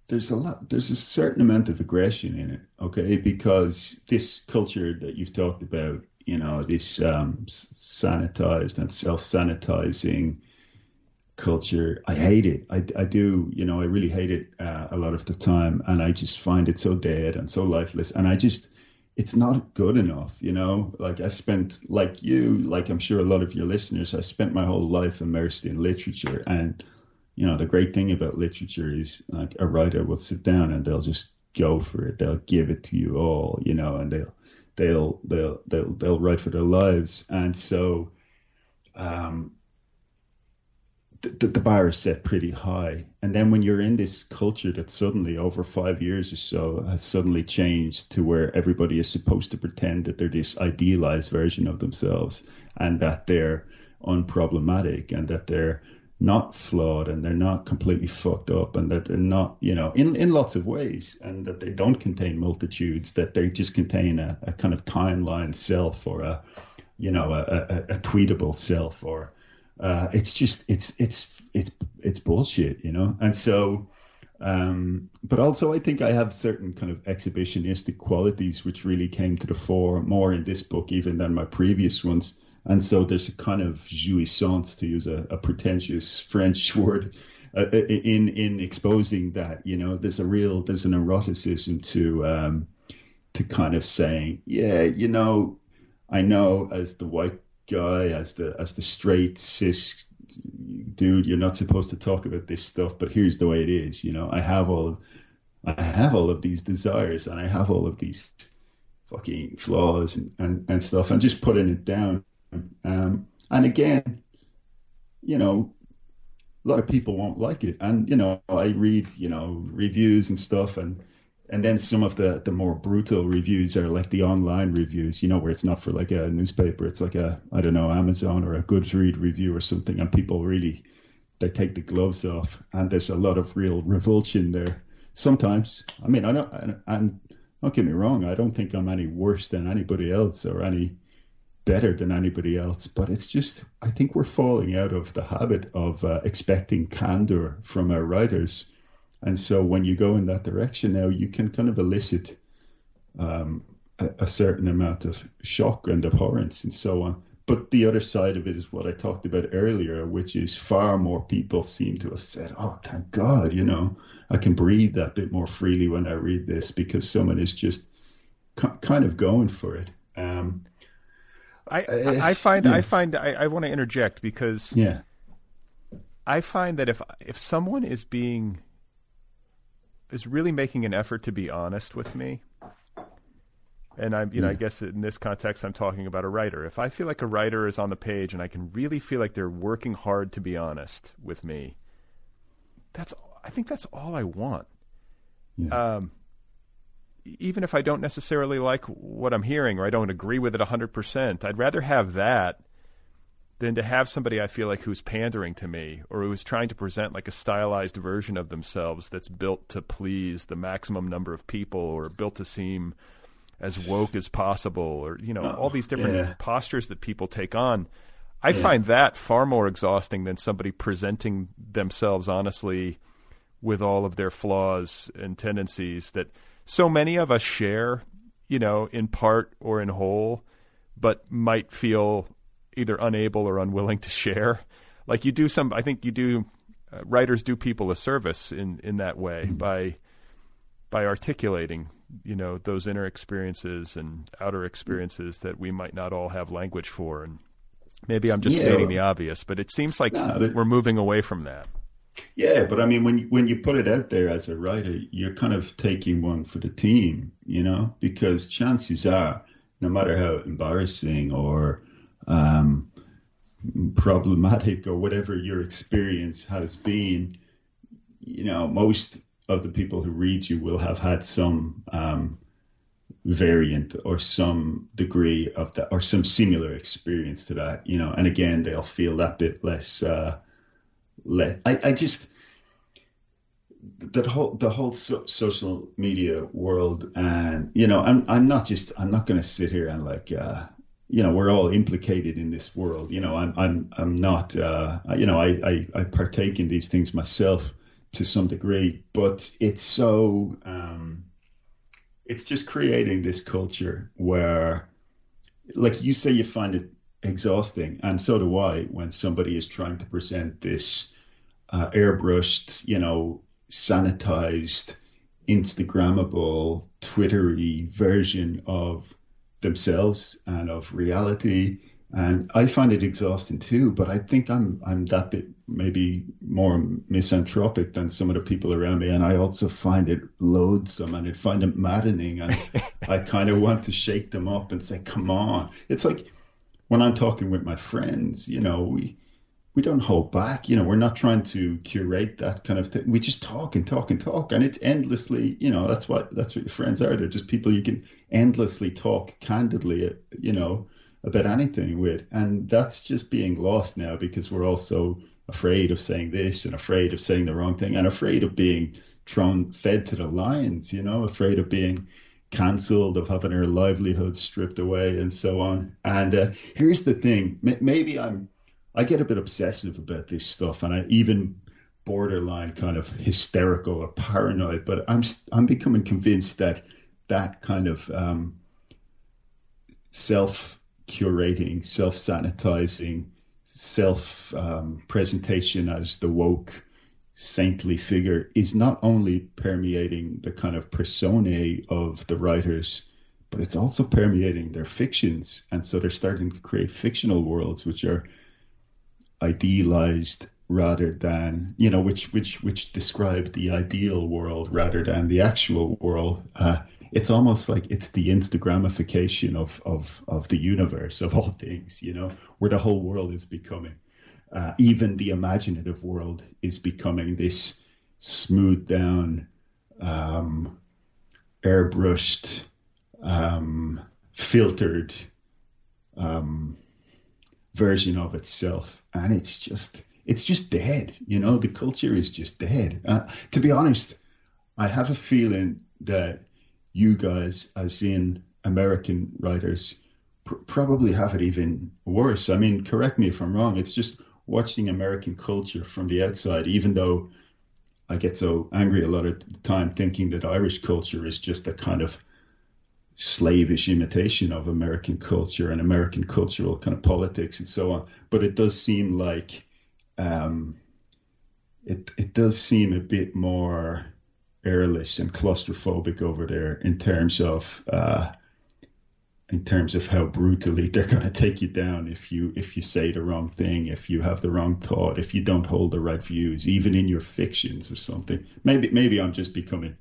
there's a lot there's a certain amount of aggression in it, okay? Because this culture that you've talked about, you know, this um, sanitized and self sanitizing culture. I hate it. I, I do, you know, I really hate it uh, a lot of the time. And I just find it so dead and so lifeless. And I just, it's not good enough, you know? Like I spent, like you, like I'm sure a lot of your listeners, I spent my whole life immersed in literature. And, you know, the great thing about literature is like a writer will sit down and they'll just go for it. They'll give it to you all, you know, and they'll, they'll, they'll, they'll, they'll write for their lives. And so, um, the, the bar is set pretty high. And then when you're in this culture that suddenly, over five years or so, has suddenly changed to where everybody is supposed to pretend that they're this idealized version of themselves and that they're unproblematic and that they're not flawed and they're not completely fucked up and that they're not, you know, in, in lots of ways and that they don't contain multitudes, that they just contain a, a kind of timeline self or a, you know, a, a, a tweetable self or uh, it's just it's it's it's it's bullshit, you know. And so, um, but also I think I have certain kind of exhibitionistic qualities which really came to the fore more in this book even than my previous ones. And so there's a kind of jouissance, to use a, a pretentious French <laughs> word, uh, in in exposing that. You know, there's a real there's an eroticism to um, to kind of saying, yeah, you know, I know as the white guy, as the as the straight cis dude, you're not supposed to talk about this stuff, but here's the way it is. You know, I have all of, I have all of these desires and I have all of these fucking flaws and, and, and stuff and just putting it down. Um, and again, you know, a lot of people won't like it. And, you know, I read, you know, reviews and stuff and and then some of the the more brutal reviews are like the online reviews, you know, where it's not for like a newspaper, it's like a I don't know Amazon or a Goodread review or something, and people really they take the gloves off, and there's a lot of real revulsion there. Sometimes, I mean, I know, and, and don't get me wrong, I don't think I'm any worse than anybody else or any better than anybody else, but it's just, I think we're falling out of the habit of uh, expecting candor from our writers. And so when you go in that direction now, you can kind of elicit um, a, a certain amount of shock and abhorrence and so on. But the other side of it is what I talked about earlier, which is far more people seem to have said, "Oh, thank God, you know, I can breathe that bit more freely when I read this because someone is just kind of going for it." Um, I, I, I find yeah. I find I, I want to interject because yeah, I find that if if someone is being is really making an effort to be honest with me, and I'm, you know, I guess in this context, I'm talking about a writer. If I feel like a writer is on the page and I can really feel like they're working hard to be honest with me, that's, I think that's all I want. Yeah. Um, even if I don't necessarily like what I'm hearing or I don't agree with it 100%, I'd rather have that than to have somebody I feel like who's pandering to me or who's trying to present like a stylized version of themselves that's built to please the maximum number of people or built to seem as woke as possible, or you know, oh, all these different yeah. postures that people take on. I yeah. find that far more exhausting than somebody presenting themselves honestly with all of their flaws and tendencies that so many of us share, you know, in part or in whole, but might feel either unable or unwilling to share. Like you do some, I think you do, uh, writers do people a service in, in that way mm-hmm. by by articulating you know those inner experiences and outer experiences that we might not all have language for and maybe i'm just yeah, stating the obvious but it seems like no, but, we're moving away from that yeah but i mean when when you put it out there as a writer you're kind of taking one for the team you know because chances are no matter how embarrassing or um, problematic or whatever your experience has been you know most of the people who read you will have had some um, variant or some degree of that or some similar experience to that, you know. And again, they'll feel that bit less. Uh, I, I just that whole the whole so, social media world, and you know, I'm I'm not just I'm not going to sit here and like. Uh, you know, we're all implicated in this world. You know, I'm, I'm, I'm not. Uh, you know, I, I, I partake in these things myself, to some degree, but it's so um, it's just creating this culture where, like you say, you find it exhausting, and so do I when somebody is trying to present this uh, airbrushed, you know, sanitized, Instagrammable, Twittery version of themselves and of reality and I find it exhausting too. But I think I'm I'm that bit maybe more misanthropic than some of the people around me, and I also find it loathsome and I find it maddening, and <laughs> I kind of want to shake them up and say, "Come on!" It's like when I'm talking with my friends, you know, we we don't hold back. You know, we're not trying to curate that kind of thing. We just talk and talk and talk, and it's endlessly. You know, that's what that's what your friends are. They're just people you can endlessly talk candidly. You know about anything with. And that's just being lost now because we're also afraid of saying this and afraid of saying the wrong thing and afraid of being thrown fed to the lions, you know, afraid of being cancelled, of having our livelihood stripped away and so on. And uh, here's the thing, maybe I'm I get a bit obsessive about this stuff and I even borderline kind of hysterical or paranoid, but I'm I'm becoming convinced that that kind of um, self curating, self sanitizing, self um, presentation as the woke saintly figure is not only permeating the kind of personae of the writers, but it's also permeating their fictions. And so they're starting to create fictional worlds which are idealized rather than you know which which which describe the ideal world rather than the actual world uh, it's almost like it's the Instagramification of, of, of the universe, of all things, you know, where the whole world is becoming. Uh, even the imaginative world is becoming this smoothed down, um, airbrushed, um, filtered um, version of itself. And it's just, it's just dead. You know, the culture is just dead. Uh, to be honest, I have a feeling that you guys, as in American writers, pr- probably have it even worse. I mean, correct me if I'm wrong. It's just watching American culture from the outside, even though I get so angry a lot of the time thinking that Irish culture is just a kind of slavish imitation of American culture and American cultural kind of politics and so on. But it does seem like um, it it does seem a bit more airless and claustrophobic over there in terms of uh, in terms of how brutally they're going to take you down if you if you say the wrong thing, if you have the wrong thought, if you don't hold the right views, even in your fictions or something. Maybe maybe I'm just becoming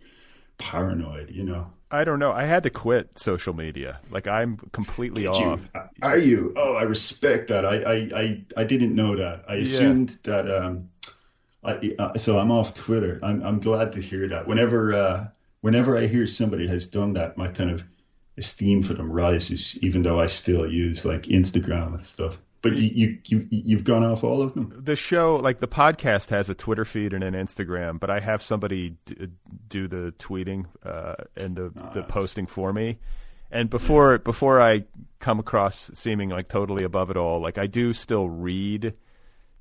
paranoid, you know. I don't know. I had to quit social media. Like I'm completely Did off. you? Are you? Oh, I respect that. I I I, I didn't know that. I assumed that. Um, I, uh, so I'm off Twitter. I'm I'm glad to hear that. Whenever uh, whenever I hear somebody has done that, my kind of esteem for them rises. Even though I still use like Instagram and stuff. But you you you you've gone off all of them. the show like the podcast has a twitter feed and an instagram but i have somebody d- do the tweeting uh, and the, the posting for me and before before i come across seeming like totally above it all like i do still read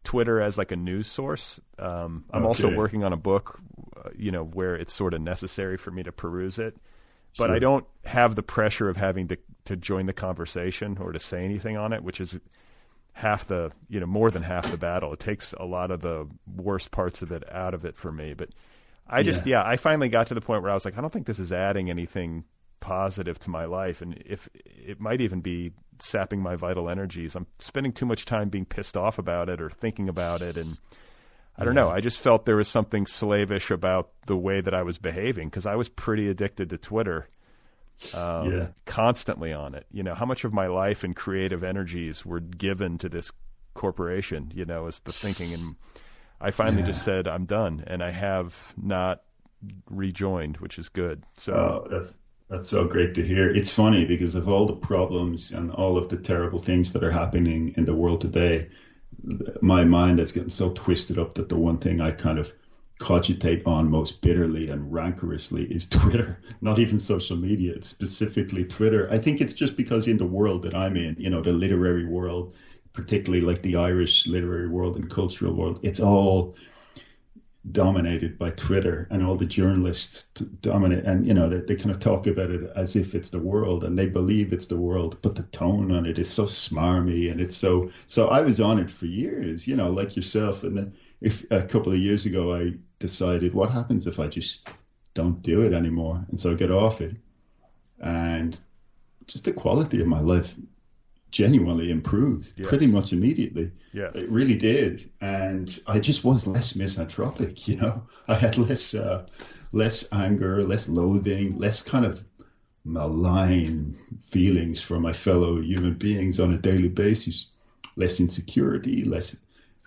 twitter as like a news source um, i'm also working on a book uh, you know where it's sort of necessary for me to peruse it but Sure. i don't have the pressure of having to to join the conversation or to say anything on it which is half the you know more than half the battle it takes a lot of the worst parts of it out of it for me but i just yeah. i finally got to the point where i was like i don't think this is adding anything positive to my life and if it might even be sapping my vital energies i'm spending too much time being pissed off about it or thinking about it and i don't know i just felt there was something slavish about the way that i was behaving because i was pretty addicted to twitter um, Yeah. constantly on it. You know, how much of my life and creative energies were given to this corporation, you know, is the thinking. And I finally just said, I'm done. And I have not rejoined, which is good. So, Oh, that's that's so great to hear. It's funny because of all the problems and all of the terrible things that are happening in the world today, my mind is getting so twisted up that the one thing I kind of cogitate on most bitterly and rancorously is Twitter. <laughs> Not even social media, it's specifically Twitter. I think it's just because in the world that I'm in, you know, the literary world, particularly like the Irish literary world and cultural world, it's all dominated by Twitter and all the journalists dominate and you know they, they kind of talk about it as if it's the world and they believe it's the world but the tone on it is so smarmy and it's so so I was on it for years you know like yourself. And then if a couple of years ago I decided what happens if I just don't do it anymore? And so I get off it and just the quality of my life genuinely improved Yes. pretty much immediately Yes. it really did, and I just was less misanthropic. You know, I had less, uh, less anger, less loathing, less kind of malign feelings for my fellow human beings on a daily basis. Less insecurity, less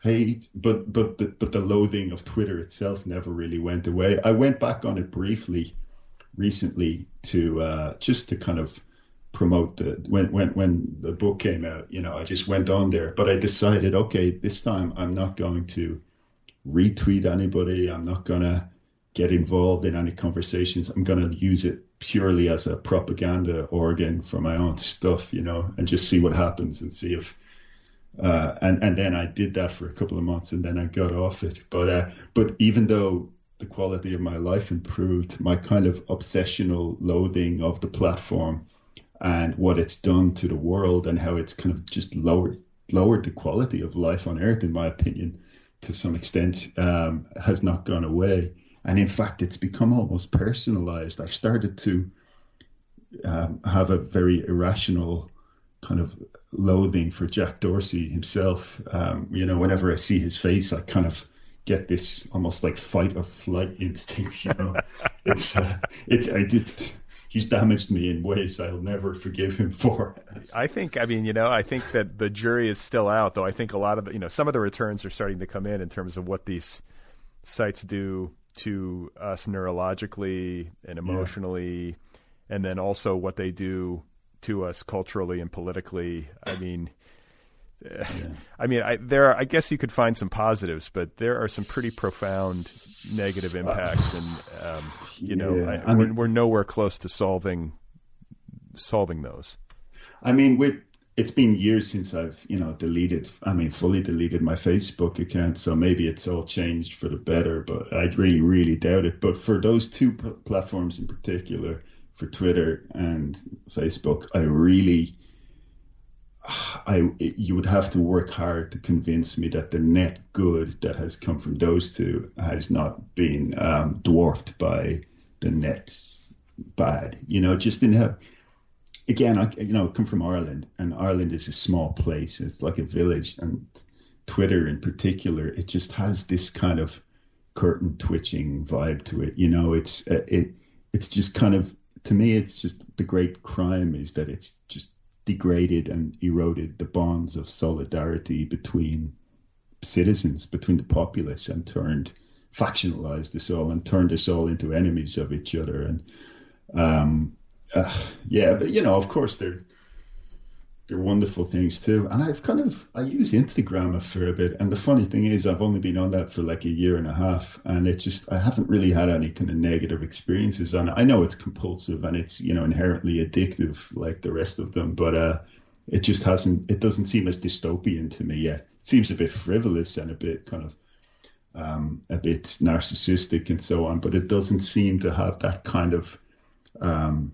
hate, but but the, but the loathing of Twitter itself never really went away. I went back on it briefly recently to uh, just to kind of promote the when when when the book came out you know i just went on there. But i decided okay this time i'm not going to retweet anybody. I'm not going to get involved in any conversations. I'm going to use it purely as a propaganda organ for my own stuff you know and just see what happens and see if uh, and and then I did that for a couple of months, and then I got off it. But uh, but even though the quality of my life improved, my kind of obsessional loathing of the platform and what it's done to the world and how it's kind of just lowered lowered the quality of life on Earth, in my opinion, to some extent, um, has not gone away. And in fact, it's become almost personalized. I've started to um, have a very irrational kind of loathing for Jack Dorsey himself. Um, you know, whenever I see his face, I kind of get this almost like fight or flight <laughs> instinct. You know, it's uh, it's I did. He's damaged me in ways I'll never forgive him for. I think, I mean, you know, I think that the jury is still out, though. I think a lot of, the, you know, some of the returns are starting to come in in terms of what these sites do to us neurologically and emotionally, and then also what they do to us culturally and politically. I mean, I mean, I, there are, I guess you could find some positives, but there are some pretty profound negative impacts, and um, you know, Yeah, I, I we're, mean- we're nowhere close to solving solving those. I mean, with it's been years since I've you know deleted. I mean, fully deleted my Facebook account, so maybe it's all changed for the better. But I really, really doubt it. But for those two p- platforms in particular, for Twitter and Facebook, I really, I you would have to work hard to convince me that the net good that has come from those two has not been um, dwarfed by the net bad. You know, just in how again, I you know come from Ireland, and Ireland is a small place. It's like a village, and Twitter in particular, it just has this kind of curtain twitching vibe to it. You know, it's it it's just kind of to me, it's just the great crime is that it's just degraded and eroded the bonds of solidarity between citizens, between the populace, and turned factionalized us all and turned us all into enemies of each other. And um, uh, yeah, but you know, of course, they're they're wonderful things too. And I've kind of I use Instagram a fair bit. And the funny thing is, I've only been on that for like a year and a half, and it just I haven't really had any kind of negative experiences on it. I know it's compulsive and it's you know inherently addictive like the rest of them, but uh, it just hasn't. It doesn't seem as dystopian to me yet. It seems a bit frivolous and a bit kind of um, a bit narcissistic and so on, but it doesn't seem to have that kind of um,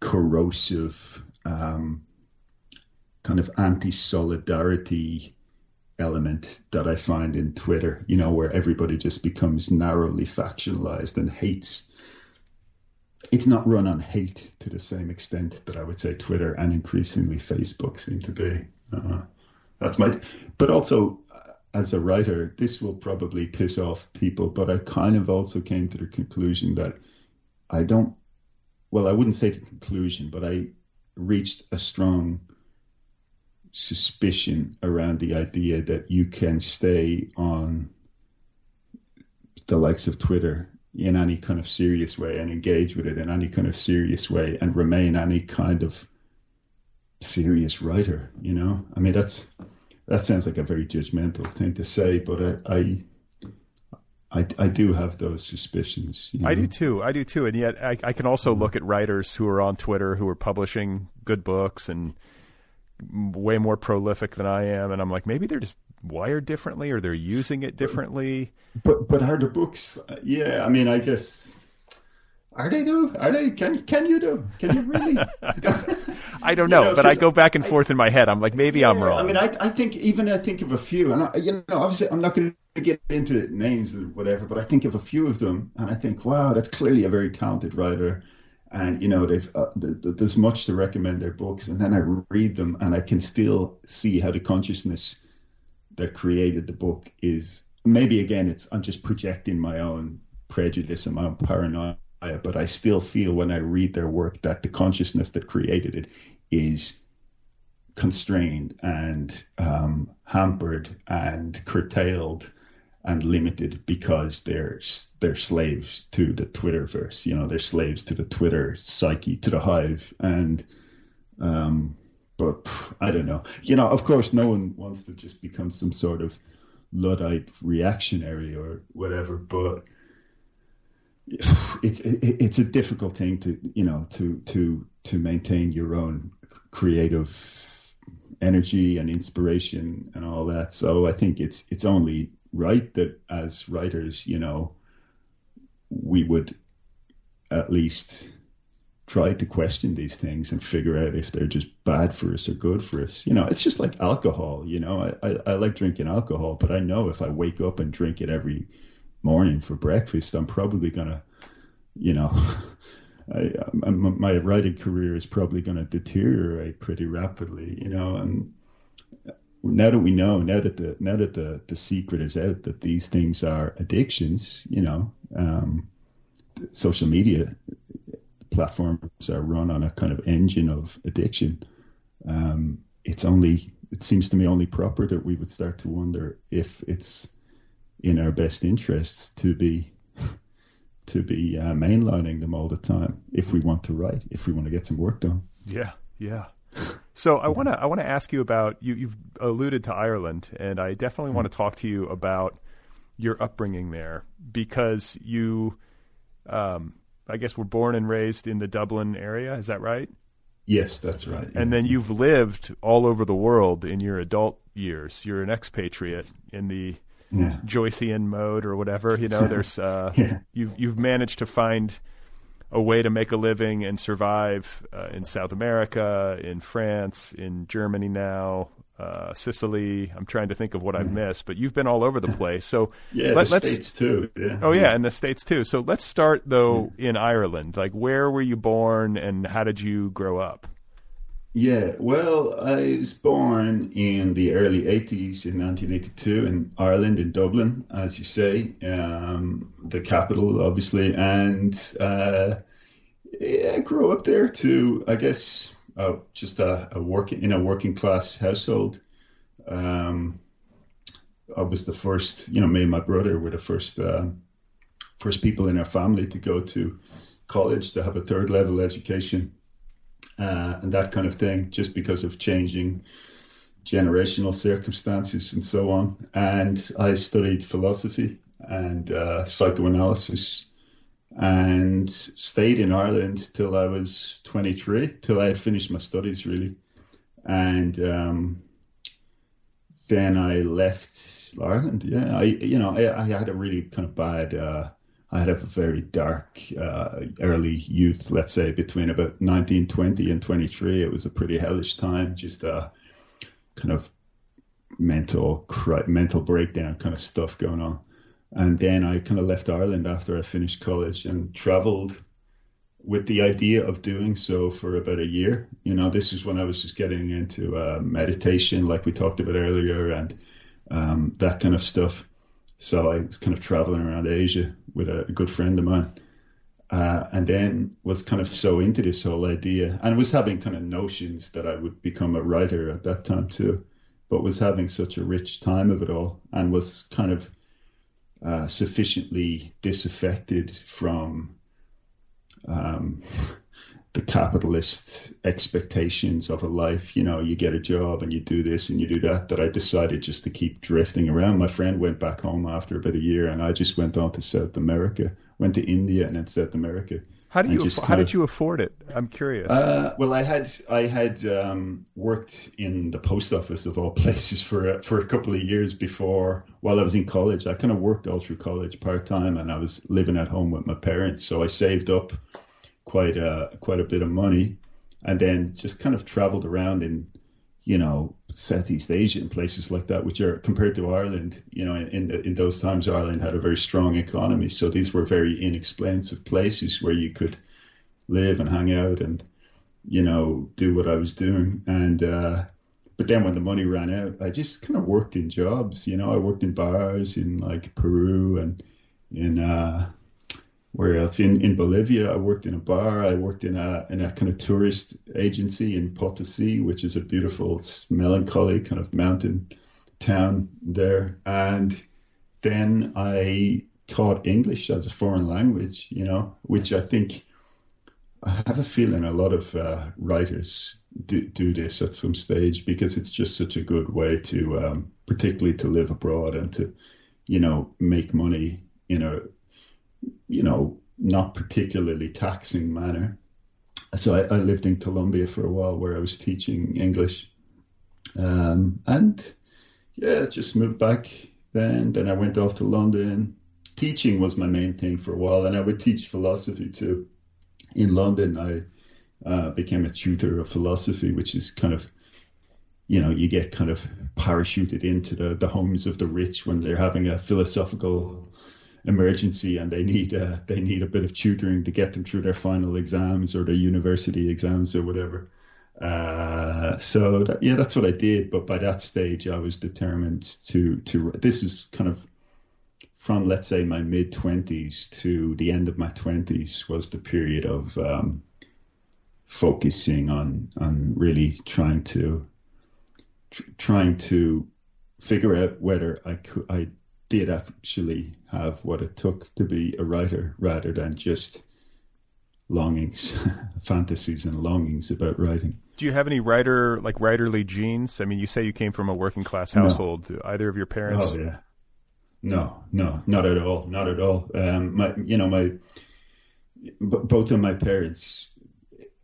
corrosive, um, kind of anti-solidarity element that I find in Twitter. You know, where everybody just becomes narrowly factionalized and hates. It's not run on hate to the same extent that I would say Twitter and increasingly Facebook seem to be. Uh, that's my, but also uh, as a writer, this will probably piss off people, but I kind of also came to the conclusion that I don't, well, I wouldn't say the conclusion, but I reached a strong suspicion around the idea that you can stay on the likes of Twitter in any kind of serious way and engage with it in any kind of serious way and remain any kind of serious writer, you know? I mean, that's that sounds like a very judgmental thing to say, but I, I, I, I do have those suspicions. You know? I do too. I do too. And yet, I, I can also look at writers who are on Twitter who are publishing good books and way more prolific than I am, and I'm like, maybe they're just wired differently or they're using it differently. But but are the books? Yeah, I mean, I guess. Are they do? Are they? Can can you do? Can you really? <laughs> <laughs> I don't You know, know, but I go back and forth in my head. I'm like, maybe I'm wrong. I mean, I, I think even I think of a few, and I, you know, obviously I'm not going to get into names or whatever, but I think of a few of them, and I think, wow, that's clearly a very talented writer, and you know, they've uh, th- th- there's much to recommend their books, and then I read them, and I can still see how the consciousness that created the book is maybe again, it's I'm just projecting my own prejudice and my own paranoia, but I still feel when I read their work that the consciousness that created it is constrained and um, hampered and curtailed and limited because they're they're slaves to the Twitterverse. You know, they're slaves to the Twitter psyche, to the hive, and um, but I don't know. You know, of course, no one wants to just become some sort of luddite reactionary or whatever, but it's it, it's a difficult thing to you know to to to maintain your own creative energy and inspiration and all that. So I think it's it's only right that as writers, you know, we would at least try to question these things and figure out if they're just bad for us or good for us. You know, it's just like alcohol. You know, I, I, I like drinking alcohol, but I know if I wake up and drink it every morning for breakfast, I'm probably gonna, you know, <laughs> I, I, my writing career is probably to deteriorate pretty rapidly, you know. And now that we know, now that the now that the the secret is out that these things are addictions, you know, um, social media platforms are run on a kind of engine of addiction. Um, it's only it seems to me only proper that we would start to wonder if it's in our best interests to be <laughs> to be uh, mainlining them all the time if we want to write, if we want to get some work done. Yeah, yeah. So I want to I want to ask you about you. You've alluded to Ireland, and I definitely want to talk to you about your upbringing there because you, um, I guess, were born and raised in the Dublin area. Is that right? Yes, that's right. And then you've lived all over the world in your adult years. You're an expatriate in the yeah. Joycean mode or whatever. You know, <laughs> there's uh, Yeah. you've you've managed to find a way to make a living and survive uh, in South America, in France, in Germany now, uh, Sicily. I'm trying to think of what I've missed, but you've been all over the <laughs> place. So Mm-hmm. yeah, let, the states too. Yeah. Oh yeah, and the states too. So let's start though in Ireland. Like, where were you born, and how did you grow up? Yeah, well, I was born in the early 80s in 1982 in Ireland, in Dublin, as you say, um, the capital, obviously. And uh, I grew up there too, I guess, uh, just a, a working in a working class household. Um, I was the first, you know, me and my brother were the first, um first people in our family to go to college to have a third level education uh, and that kind of thing, just because of changing generational circumstances and so on. And I studied philosophy and uh, psychoanalysis and stayed in Ireland till I was 23, till I had finished my studies, really. And um, then I left Ireland. Yeah, I you know I, I had a really kind of bad. Uh, I had a very dark uh, early youth, let's say between about 1920 and 23. It was a pretty hellish time, just a kind of mental mental breakdown kind of stuff going on. And then I kind of left Ireland after I finished college and traveled with the idea of doing so for about a year. You know, this is when I was just getting into uh, meditation, like we talked about earlier, and um, that kind of stuff. So I was kind of traveling around Asia with a, good friend of mine. Uh, and then was kind of so into this whole idea and was having kind of notions that I would become a writer at that time too, but was having such a rich time of it all and was kind of uh, sufficiently disaffected from um, the capitalist expectations of a life. You know, you get a job and you do this and you do that. That I decided just to keep drifting around. My friend went back home after about a year, and I just went on to South America. Went to India and then South America. How do you just how kind did you afford it? I'm curious. Uh, well, I had I had um, worked in the post office of all <laughs> places for a, for a couple of years before. While I was in college, I kind of worked all through college part time, and I was living at home with my parents. So I saved up quite a quite a bit of money, and then just kind of traveled around in, you know, Southeast Asia and places like that, which are compared to Ireland. You know, in in those times, Ireland had a very strong economy, so these were very inexpensive places where you could live and hang out and you know do what I was doing and uh but then when the money ran out I just kind of worked in jobs you know I worked in bars in like Peru and in uh where else? In in Bolivia I worked in a bar. I worked in a in a kind of tourist agency in Potosi which is a beautiful melancholy kind of mountain town there. And then I taught English as a foreign language you know which I think I have a feeling a lot of uh, writers do, do this at some stage because it's just such a good way to, um, particularly to live abroad and to, you know, make money in a, you know, not particularly taxing manner. So I, I lived in Colombia for a while where I was teaching English, um, and yeah, just moved back then. Then I went off to London. Teaching was my main thing for a while, and I would teach philosophy too in London, I uh, became a tutor of philosophy, which is kind of, you know, you get kind of parachuted into the, the homes of the rich when they're having a philosophical emergency and they need uh, they need a bit of tutoring to get them through their final exams or their university exams or whatever. Uh, so that, yeah, that's what I did. But by that stage, I was determined to to. This was kind of from let's say my mid 20s to the end of my 20s was the period of um, focusing on on really trying to tr- trying to figure out whether I could I did actually have what it took to be a writer rather than just longings, <laughs> fantasies, and longings about writing. Do you have any writer like writerly genes? I mean, you say you came from a working class household. Do either of your parents? Oh yeah. No, no, not at all, not at all. Um, my, you know, my, b- both of my parents,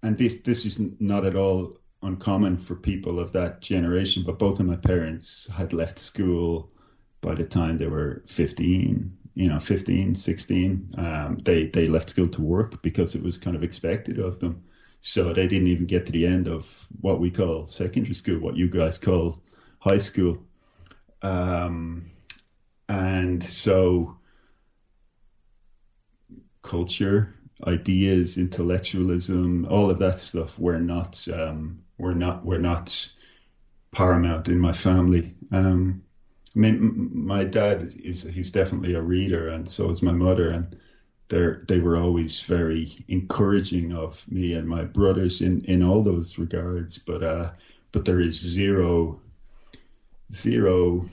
and this this is not at all uncommon for people of that generation. But both of my parents had left school by the time they were 15, you know, 15, 16. Um, they they left school to work because it was kind of expected of them. So they didn't even get to the end of what we call secondary school, what you guys call high school. Um, and so culture, ideas, intellectualism, all of that stuff were not um, were not were not paramount in my family. Um, I mean, my dad is he's definitely a reader, and so is my mother, and they they were always very encouraging of me and my brothers in in all those regards. But uh, but there is zero zero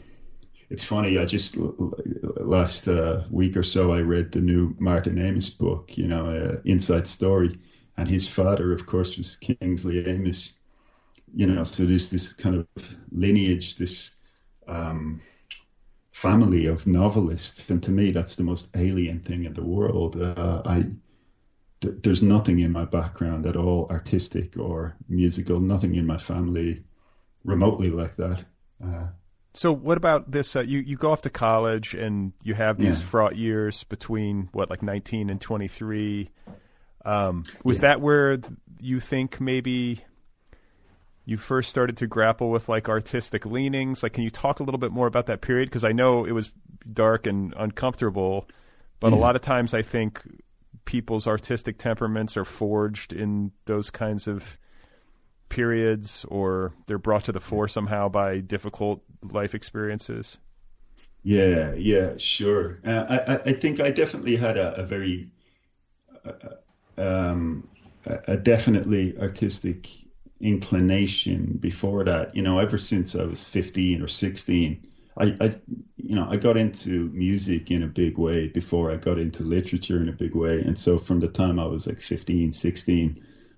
it's funny. I just last uh, week or so I read the new Martin Amis book, you know, uh, Inside Story, and his father, of course, was Kingsley Amis. You know, so there's this kind of lineage, this um, family of novelists, and to me, that's the most alien thing in the world. Uh, I th- there's nothing in my background at all, artistic or musical, nothing in my family remotely like that. Uh, So what about this? Uh, you you go off to college and you have these Yeah. fraught years between what like nineteen and twenty three. Um, was Yeah. that where you think maybe you first started to grapple with like artistic leanings? Like, can you talk a little bit more about that period? Because I know it was dark and uncomfortable, but a lot of times I think people's artistic temperaments are forged in those kinds of periods or they're brought to the fore somehow by difficult life experiences. Yeah, yeah, sure. Uh, I, I- I think I definitely had a, a very, uh, um, a a definitely artistic inclination before that. You know, ever since I was 15 or 16, I, I, you know, I got into music in a big way before I got into literature in a big way. And so from the time I was like 15, 16,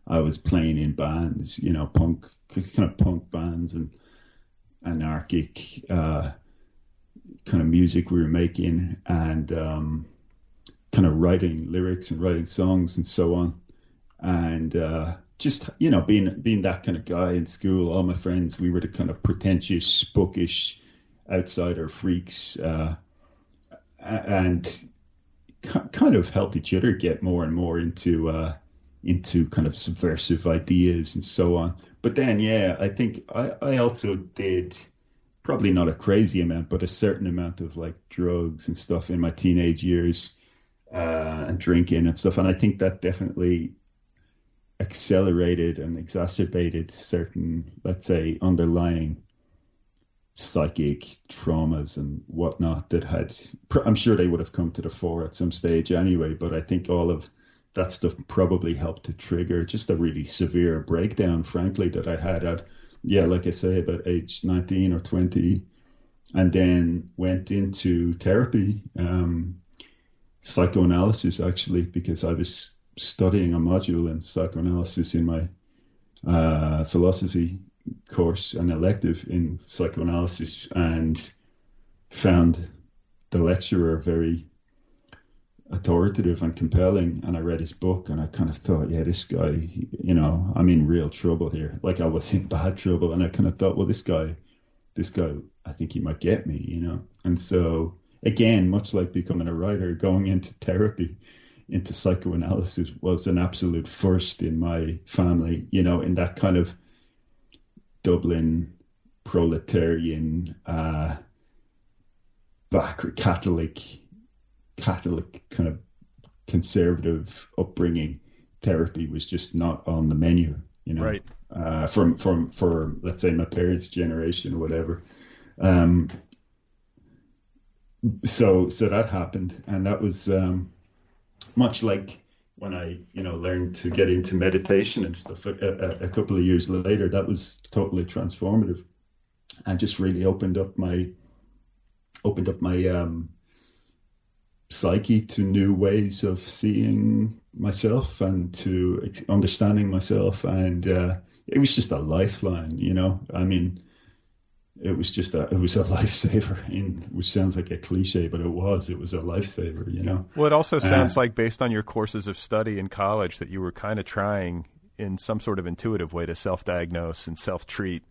I was playing in bands, you know, punk, kind of punk bands and anarchic, uh, kind of music we were making and um, kind of writing lyrics and writing songs and so on. And uh, just you know, being being that kind of guy in school, all my friends, we were the kind of pretentious, bookish, outsider freaks, uh, and kind of helped each other get more and more into uh, into kind of subversive ideas and so on. But then, yeah, I think I, I also did probably not a crazy amount, but a certain amount of like drugs and stuff in my teenage years uh, and drinking and stuff. And I think that definitely accelerated and exacerbated certain, let's say, underlying psychic traumas and whatnot that had, I'm sure they would have come to the fore at some stage anyway, but I think all of that stuff probably helped to trigger just a really severe breakdown, frankly, that I had at, yeah, like I say, about age 19 or 20, and then went into therapy, um, psychoanalysis actually, because I was studying a module in psychoanalysis in my uh, philosophy course, an elective in psychoanalysis, and found the lecturer very authoritative and compelling. And I read his book, and I kind of thought, yeah, this guy, you know, I'm in real trouble here. Like I was in <laughs> bad trouble, and I kind of thought, well, this guy, this guy, I think he might get me, you know. And so again, much like becoming a writer, going into therapy, into psychoanalysis was an absolute first in my family, you know, in that kind of Dublin proletarian, uh, back Catholic, Catholic kind of conservative upbringing. Therapy was just not on the menu, you know, Right. uh, from from for let's say my parents' generation or whatever. Um, so so that happened, and that was um, much like when I you know learned to get into meditation and stuff. A, a, a couple of years later, that was totally transformative, and just really opened up my opened up my um, psyche to new ways of seeing myself and to understanding myself, and uh, it was just a lifeline. You know, I mean, it was just a it was a <laughs> lifesaver. In which sounds like a cliche, but it was. It was a lifesaver. You know. Well, it also sounds Uh, like, based on your courses of study in college, that you were kind of trying, in some sort of intuitive way, to self-diagnose and self-treat.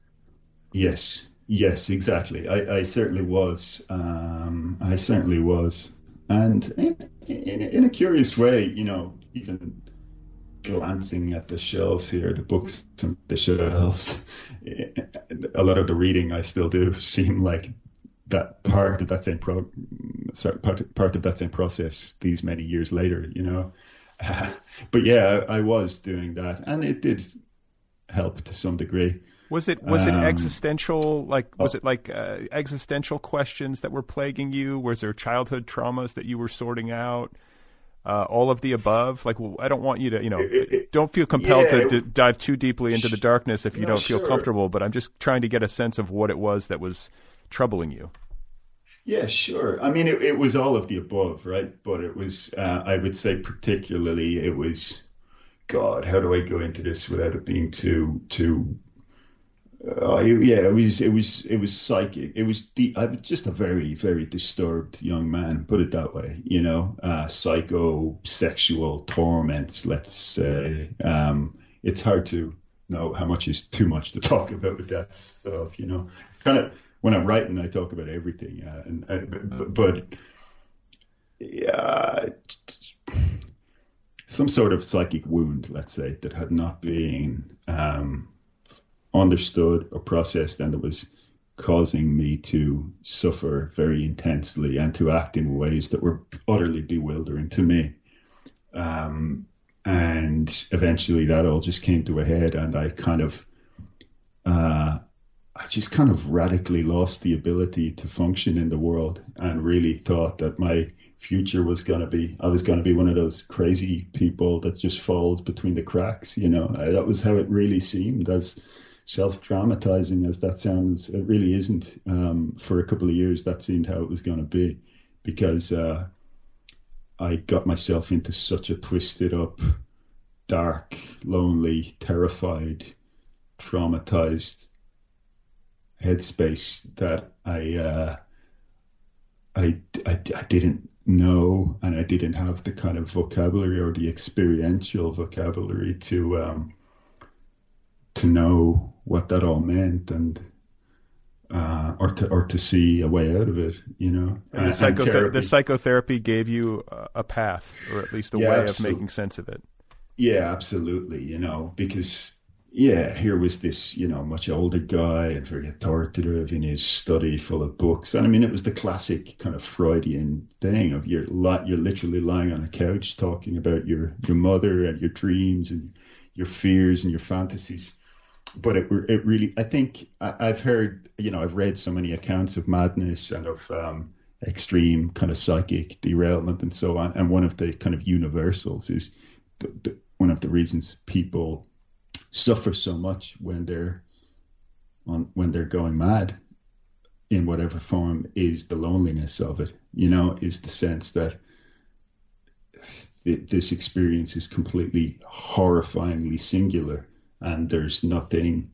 Yes, yes, exactly. I, I certainly was. Um, I certainly was, and in, in, in a curious way, you know, even glancing at the shelves here, the books on the shelves, a lot of the reading I still do seem like that part of that same pro, part, part of that same process these many years later, you know. <laughs> but yeah, I, I was doing that, and it did help to some degree. Was it was it Um, existential? Like was oh. it like uh, existential questions that were plaguing you? Was there childhood traumas that you were sorting out? Uh, all of the above. Like well, I don't want you to, you know, It- it- don't feel compelled yeah, to dive too deeply into the darkness if you No, don't feel sure. comfortable. But I'm just trying to get a sense of what it was that was troubling you. Yeah, sure. I mean, it, it was all of the above, right? But it was, uh, I would say, particularly, it was, God, how do I go into this without it being too, too, uh, yeah, it was, it was, it was psychic. It was deep. I was just a very, very disturbed young man, put it that way, you know, uh, psycho, sexual torments, let's say. Um, it's hard to know how much is too much to <laughs> talk about with that stuff, you know. Kind of when I'm writing, I talk about everything, uh, and, and but, but yeah, some sort of psychic wound, let's say, that had not been um, understood or processed, and that was causing me to suffer very intensely and to act in ways that were utterly bewildering to me. Um, and eventually, that all just came to a head, and I kind of. Uh, I just kind of radically lost the ability to function in the world and really thought that my future was going to be, I was going to be one of those crazy people that just falls between the cracks. You know, that was how it really seemed as self dramatizing as that sounds. It really isn't. Um, for a couple of years, that seemed how it was going to be because uh, I got myself into such a twisted up, dark, lonely, terrified, traumatized headspace that I, uh, I, I, I didn't know and I didn't have the kind of vocabulary or the experiential vocabulary to um, to know what that all meant and uh, or to or to see a way out of it, you know. And the, And- and the psychotherapy gave you a- path, or at least a Yeah, way of making sense of it. Yeah, absolutely. You know, because yeah, here was this, you know, much older guy and very authoritative in his study, full of books. And I mean, it was the classic kind of Freudian thing of you're li- you're literally lying on a couch talking about your your mother and your dreams and your fears and your fantasies. But it it really, I think I, I've heard, you know, I've read so many accounts of madness and of um, extreme kind of psychic derailment and so on. And one of the kind of universals is the, the, one of the reasons people suffer so much when they're on when they're going mad in whatever form is the loneliness of it you know is the sense that th- this experience is completely horrifyingly singular and there's nothing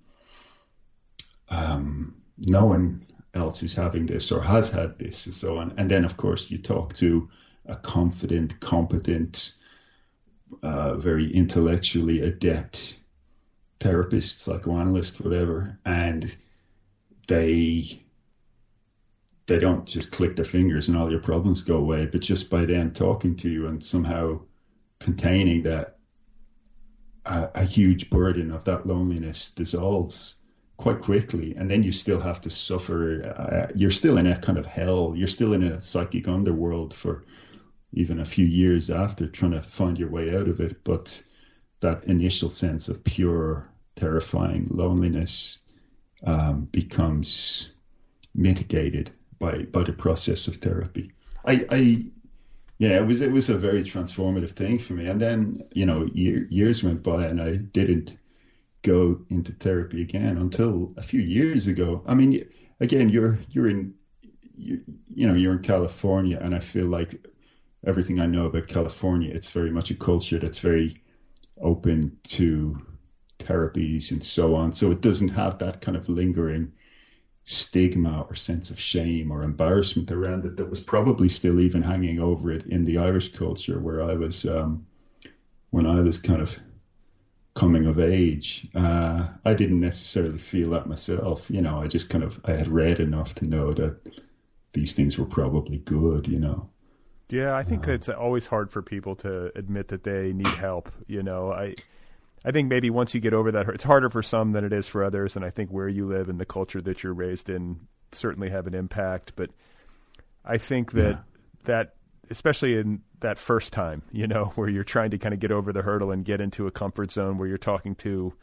um no one else is having this or has had this and so on. And then of course you talk to a confident competent uh, very intellectually adept therapist, psychoanalyst, whatever, and they they don't just click their fingers and all your problems go away, but just by them talking to you and somehow containing that a, a huge burden of that loneliness dissolves quite quickly, and then you still have to suffer. Uh, you're still in a kind of hell. You're still in a psychic underworld for even a few years after trying to find your way out of it. But that initial sense of pure, terrifying loneliness um, becomes mitigated by by the process of therapy. I, I yeah, it was it was a very transformative thing for me. And then you know year, years went by, and I didn't go into therapy again until a few years ago. I mean, again, you're you're in you, you know you're in California, and I feel like everything I know about California, it's very much a culture that's very open to therapies and so on. So it doesn't have that kind of lingering stigma or sense of shame or embarrassment around it that was probably still even hanging over it in the Irish culture where I was um, when I was kind of coming of age. Uh, I didn't necessarily feel that myself. You know, I just kind of I had read enough to know that these things were probably good. You know. Yeah, I think uh, it's always hard for people to admit that they need help. You know, I I think maybe once you get over that, it's harder for some than it is for others. And I think where you live and the culture that you're raised in certainly have an impact. But I think that yeah. that, especially in that first time, you know, where you're trying to kind of get over the hurdle and get into a comfort zone where you're talking to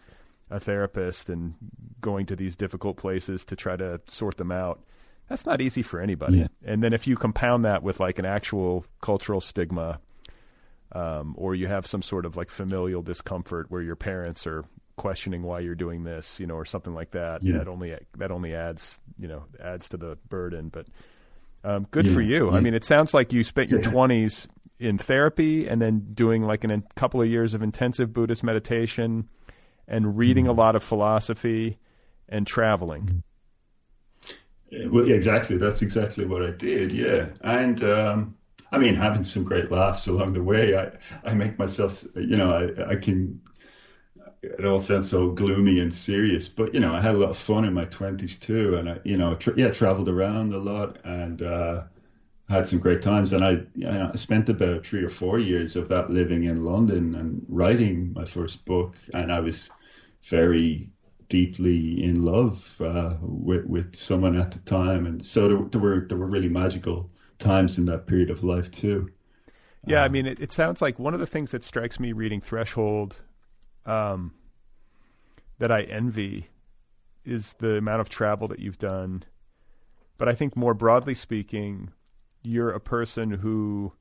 a therapist and going to these difficult places to try to sort them out. That's not easy for anybody. Yeah. And then if you compound that with like an actual cultural stigma um, or you have some sort of like familial discomfort where your parents are questioning why you're doing this, you know, or something like that. Yeah. That only that only adds you know adds to the burden. But um, good yeah. for you. Yeah. I mean, it sounds like you spent your twenties in therapy and then doing like an, a couple of years of intensive Buddhist meditation and reading mm-hmm. a lot of philosophy and traveling. Well, exactly. That's exactly what I did. Yeah, and um, I mean, having some great laughs along the way. I, I make myself, you know, I, I can, it all sounds so gloomy and serious, but, you know, I had a lot of fun in my 20s too. And I, you know, tra- yeah, traveled around a lot and, uh, had some great times. And I, you know, I spent about three or four years of that living in London and writing my first book. And I was very deeply in love uh, with with someone at the time, and so there, there, were there were really magical times in that period of life too. Yeah, um, I mean, it, it, sounds like one of the things that strikes me reading Threshold um, that I envy is the amount of travel that you've done. But I think more broadly speaking, you're a person who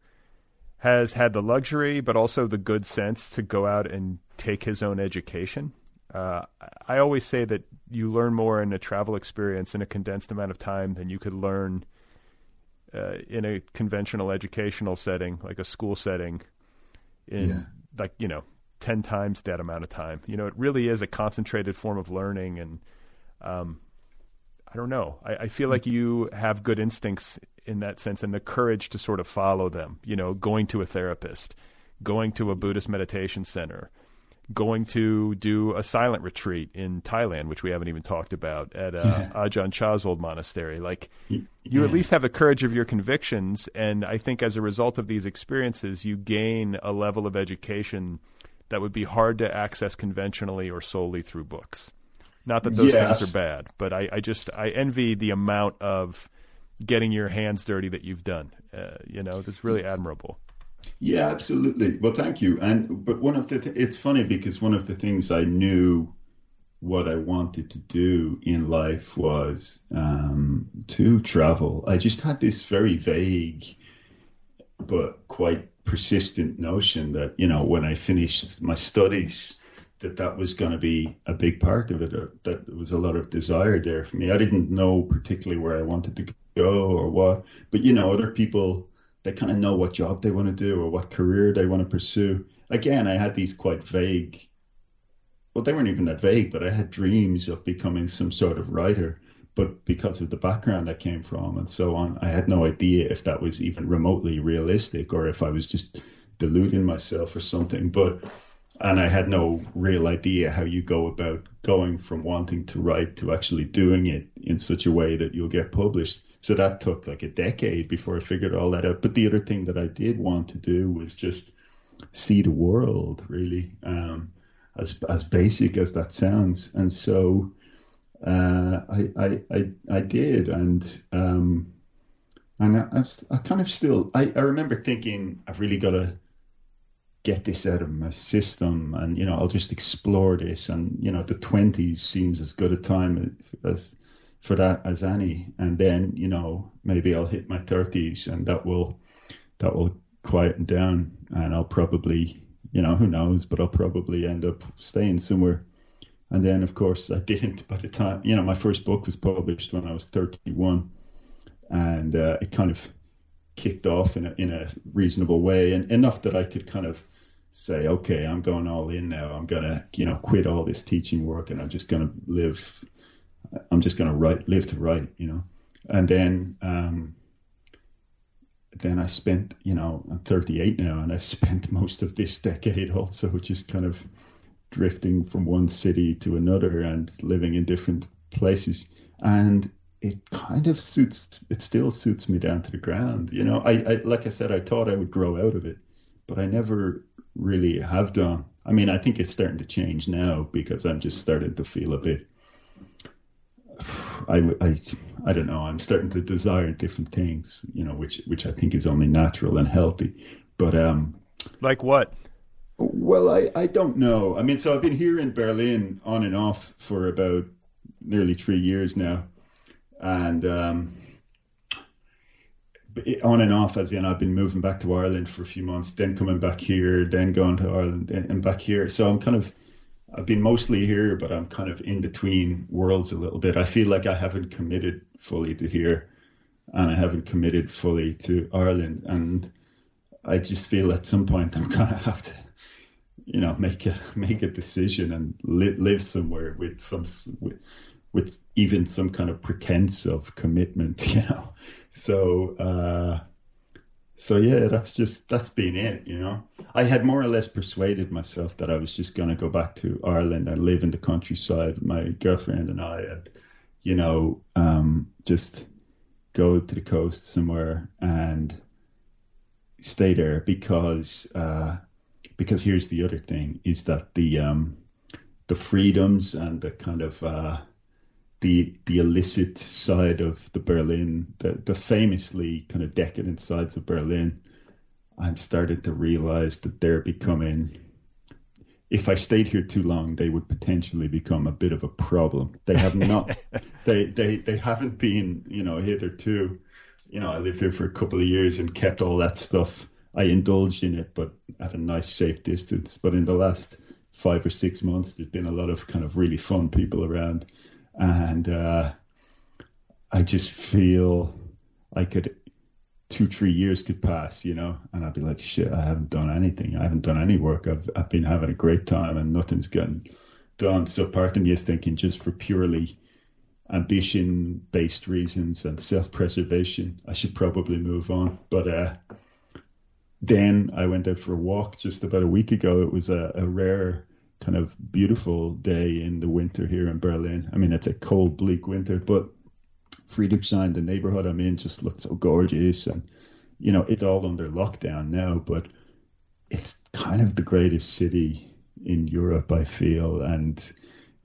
has had the luxury, but also the good sense to go out and take his own education. Uh, I always say that you learn more in a travel experience in a condensed amount of time than you could learn uh, in a conventional educational setting, like a school setting, in yeah. like you know ten times that amount of time. You know, it really is a concentrated form of learning, and um, I don't know. I, I feel like you have good instincts in that sense, and the courage to sort of follow them. You know, going to a therapist, going to a Buddhist meditation center going to do a silent retreat in Thailand, which we haven't even talked about at uh, yeah. Ajahn Chah's old monastery. Like, you yeah. at least have the courage of your convictions, and I think as a result of these experiences, you gain a level of education that would be hard to access conventionally or solely through books. Not that those yes. things are bad, but I, I, just I envy the amount of getting your hands dirty that you've done. Uh, you know, that's really admirable. Yeah, absolutely. Well, thank you. And but one of the th- it's funny because one of the things I knew what I wanted to do in life was um, to travel. I just had this very vague but quite persistent notion that you know when I finished my studies that that was going to be a big part of it that there was a lot of desire there for me. I didn't know particularly where I wanted to go or what, but you know other people they kind of know what job they want to do or what career they want to pursue. Again, I had these quite vague, well, they weren't even that vague, but I had dreams of becoming some sort of writer. But because of the background I came from and so on, I had no idea if that was even remotely realistic or if I was just deluding myself or something. But and I had no real idea how you go about going from wanting to write to actually doing it in such a way that you'll get published. So that took like a decade before I figured all that out. But the other thing that I did want to do was just see the world, really, um, as as basic as that sounds. And so uh, I, I, I I did, and um, and I, I, kind of still I, I remember thinking I've really got to get this out of my system and you know I'll just explore this and you know the 20s seems as good a time as for that as any. And then, you know, maybe I'll hit my thirties and that will that will quieten down and I'll probably you know, who knows, but I'll probably end up staying somewhere. And then of course I didn't <laughs> by the time you know, my first book was published when I was thirty one and uh, it kind of kicked off in a, in a reasonable way and enough that I could kind of say, okay, I'm going all in now. I'm gonna, you know, quit all this teaching work and I'm just gonna live. I'm just gonna write, live to write, you know. And then, um, then I spent, you know, I'm 38 now, and I've <laughs> spent most of this decade also just kind of drifting from one city to another and living in different places. And it kind of suits, it still suits me down to the ground. You know, I, I like I said, I thought I would grow out of it, but I never really have done. I mean, I think it's starting to change now because I'm just starting to feel a bit. I, I, I don't know. I'm starting to desire different things, you know, which which I think is only natural and healthy. But um, like what? Well, I, I don't know. I mean, so I've been here in Berlin on and off for about nearly three years now, and um, on and off as in I've been moving back to Ireland for a few months, then coming back here, then going to Ireland and back here. So I'm kind of I've been mostly here, but I'm kind of in between worlds a little bit. I feel like I haven't committed fully to here, and I haven't committed fully to Ireland, and I just feel at some point I'm <laughs> gonna have to, you know, make a make a decision and li- live somewhere with some with, with even some kind of pretense of commitment, <laughs> you know. So uh, so yeah, that's just that's been it, you know. I had more or less persuaded myself that I was just gonna go back to Ireland and live in the countryside. My girlfriend and I, and you know, um, just go to the coast somewhere and stay there because uh, because here's the other thing is that the um, the freedoms and the kind of uh, the the illicit side of the Berlin, the the famously kind of decadent sides of Berlin, I'm starting to realize that they're becoming. If I stayed here too long, they would potentially become a bit of a problem. They have not, <laughs> they, they, they haven't been, you know, hitherto. You know, I lived here for a couple of years and kept all that stuff. I indulged in it, but at a nice, safe distance. But in the last five or six months, there's been a lot of kind of really fun people around and uh, I just feel I could two three years could pass, you know, and I'd be like, shit, I haven't done anything. I haven't done any work. I've I've been having a great time, and nothing's getting done. So part of me is thinking, just for purely ambition based reasons and self preservation, I should probably move on. But uh, then I went out for a walk just about a week ago. It was a, a rare kind of beautiful day in the winter here in Berlin. I mean, it's a cold, bleak winter, but Friedrichshain, the neighborhood I'm in, just looks so gorgeous. And, you know, it's all under lockdown now, but it's kind of the greatest city in Europe, I feel. And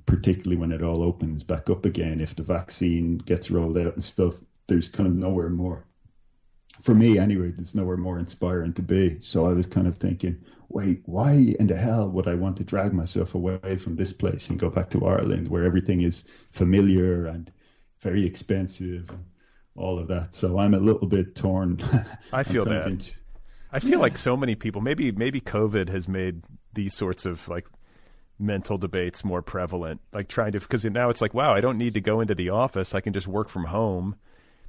particularly when it all opens back up again, if the vaccine gets rolled out and stuff, there's kind of nowhere more. For me, anyway, there's nowhere more inspiring to be. So I was kind of thinking, wait, why in the hell would I want to drag myself away from this place and go back to Ireland where everything is familiar and very expensive and all of that? So I'm a little bit torn. <laughs> I feel that. Into, I feel yeah. like so many people, maybe maybe COVID has made these sorts of like mental debates more prevalent. Like trying to because now it's like, wow, I don't need to go into the office. I can just work from home.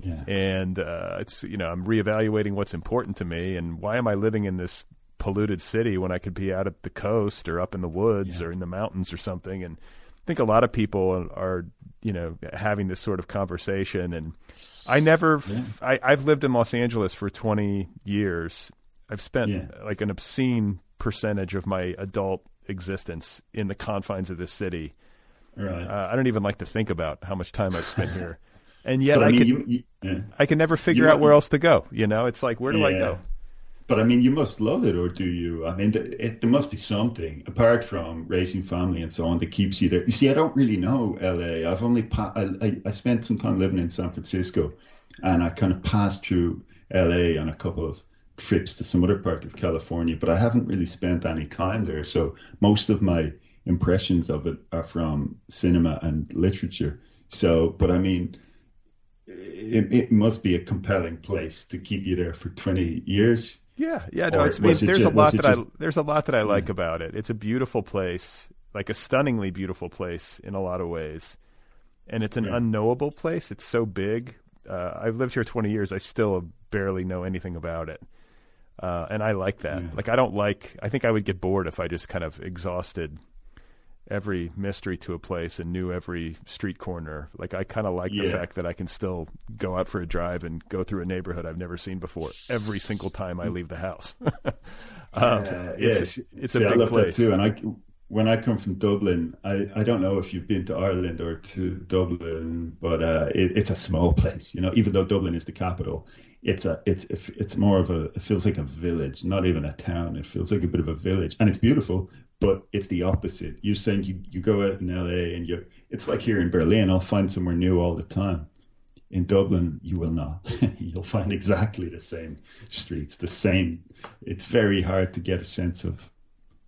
Yeah. And uh, it's you know I'm reevaluating what's important to me and why am I living in this polluted city when I could be out at the coast or up in the woods yeah. or in the mountains or something. And I think a lot of people are, you know, having this sort of conversation. And I never, yeah. I, I've lived in Los Angeles for 20 years. I've spent yeah. like an obscene percentage of my adult existence in the confines of this city. Right. Uh, I don't even like to think about how much time I've spent here. <laughs> And yet I, I mean, can, you, you. I can never figure out where else to go. You know, it's like, where do I go? But I mean, you must love it, or do you? I mean, it, there must be something apart from raising family and so on that keeps you there. You see, I don't really know LA. I've only pa- I, I spent some time living in San Francisco, and I kind of passed through LA on a couple of trips to some other part of California, but I haven't really spent any time there. So most of my impressions of it are from cinema and literature. So, but I mean, it, it must be a compelling place to keep you there for 20 years. Yeah, yeah, no, it's, I mean, there's just, a lot that just, I there's a lot that I like about it. It's a beautiful place, like a stunningly beautiful place in a lot of ways, and it's an yeah. unknowable place. It's so big. Uh, I've lived here 20 years. I still barely know anything about it. Uh, and I like that. Yeah. Like I don't like. I think I would get bored if I just kind of exhausted every mystery to a place and knew every street corner. Like I kind of like the fact that I can still go out for a drive and go through a neighborhood I've never seen before every single time I leave the house. <laughs> um, Uh, it's yes, it's See, a I big love place. that too. And I, when I come from Dublin, I, I don't know if you've been to Ireland or to Dublin, but uh, it, it's a small place. You know, even though Dublin is the capital, it's a it's it's more of a it feels like a village, not even a town. It feels like a bit of a village, and it's beautiful. But it's the opposite. You're saying you, you go out in LA and you it's like here in Berlin. I'll find somewhere new all the time. In Dublin, you will not. <laughs> You'll find exactly the same streets, the same. It's very hard to get a sense of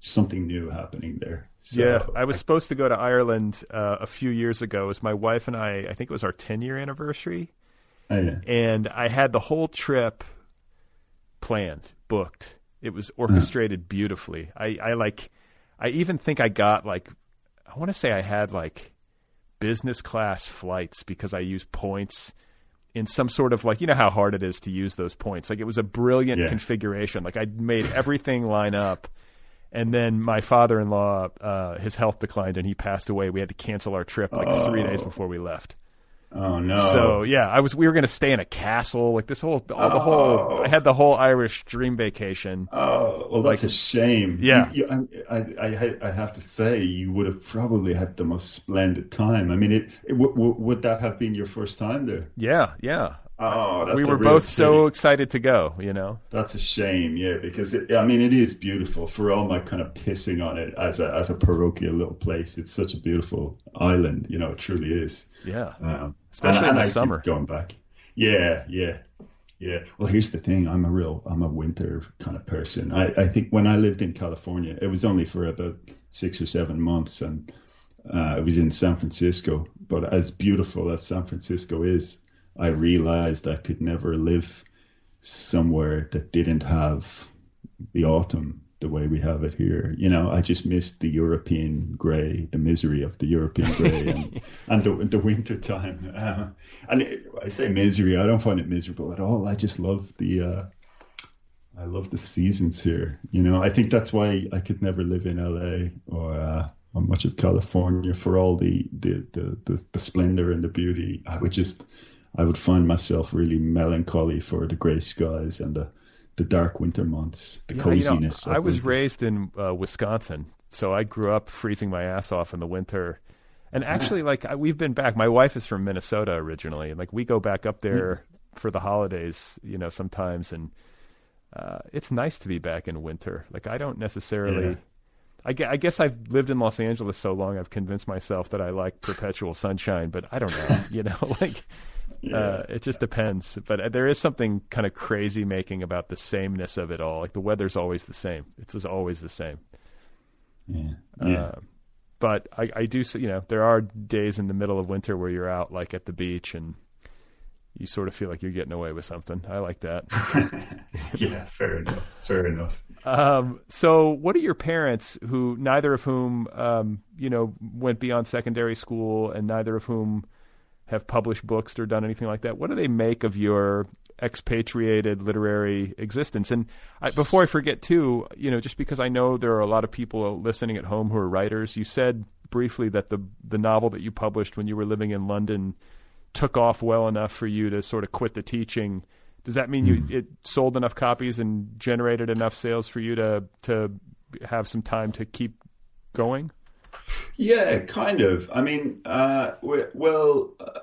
something new happening there. So, yeah, I was supposed to go to Ireland uh, a few years ago. It was my wife and I. I think it was our 10 year anniversary, I- yeah. and I had the whole trip planned, booked. It was orchestrated beautifully. I, I like. I even think I got like. I want to say I had like business class flights because I used points in some sort of like you know how hard it is to use those points. Like it was a brilliant Yeah. configuration. Like I made everything line up. And then my father-in-law, uh, his health declined and he passed away. We had to cancel our trip like three days before we left. Oh no. So yeah, I was. We were going to stay in a castle. Like this whole, all the whole. Oh. I had the whole Irish dream vacation. Oh well, that's Like- a shame. Yeah. You, you, I, I, I, I have to say, you would have probably had the most splendid time. I mean, it, it w- w- would that have been your first time there? Yeah, yeah. Oh, that's we were both so excited to go. You know. That's a shame, yeah, because it, I mean, it is beautiful. For all my kind of pissing on it as a as a parochial little place, it's such a beautiful island. You know, it truly is. Yeah. Um, Especially and- in and the I summer. Going back. Yeah, yeah, yeah. Well, here's the thing. I'm a real, I'm a winter kind of person. I, I think when I lived in California, it was only for about six or seven months, and uh, it was in San Francisco. But as beautiful as San Francisco is, I realized I could never live somewhere that didn't have the autumn the way we have it here. You know, I just missed the European grey, the misery of the European grey, and, <laughs> and the the winter time. Uh, and it, I say misery, I don't find it miserable at all. I just love the. Uh, I love the seasons here. You know, I think that's why I could never live in LA or uh, or much of California for all the the, the the the splendor and the beauty. I would just I would find myself really melancholy for the grey skies and the the dark winter months, the Yeah, you know, coziness. I was winter. raised in uh, Wisconsin, so I grew up freezing my ass off in the winter. And actually, like I, we've been back. My wife is from Minnesota originally, and like we go back up there for the holidays, you know, sometimes. And uh, it's nice to be back in winter. Like I don't necessarily. Yeah. I, I guess I've lived in Los Angeles so long, I've convinced myself that I like perpetual sunshine. But I don't know, <laughs> you know, <laughs> like uh, it just depends. But uh, there is something kind of crazy making about the sameness of it all. Like the weather's always the same. It's just always the same. Yeah, yeah. Uh, but I, I do, you know, there are days in the middle of winter where you're out, like at the beach, and you sort of feel like you're getting away with something. I like that. <laughs> yeah, fair enough. Fair enough. Um, so, what are your parents, who neither of whom, um, you know, went beyond secondary school, and neither of whom have published books or done anything like that? What do they make of your expatriated literary existence? And I, before I forget, too, you know, just because I know there are a lot of people listening at home who are writers, you said briefly that the the novel that you published when you were living in London took off well enough for you to sort of quit the teaching. Does that mean you hmm. it sold enough copies and generated enough sales for you to to have some time to keep going? Yeah, kind of. I mean, uh, well, uh,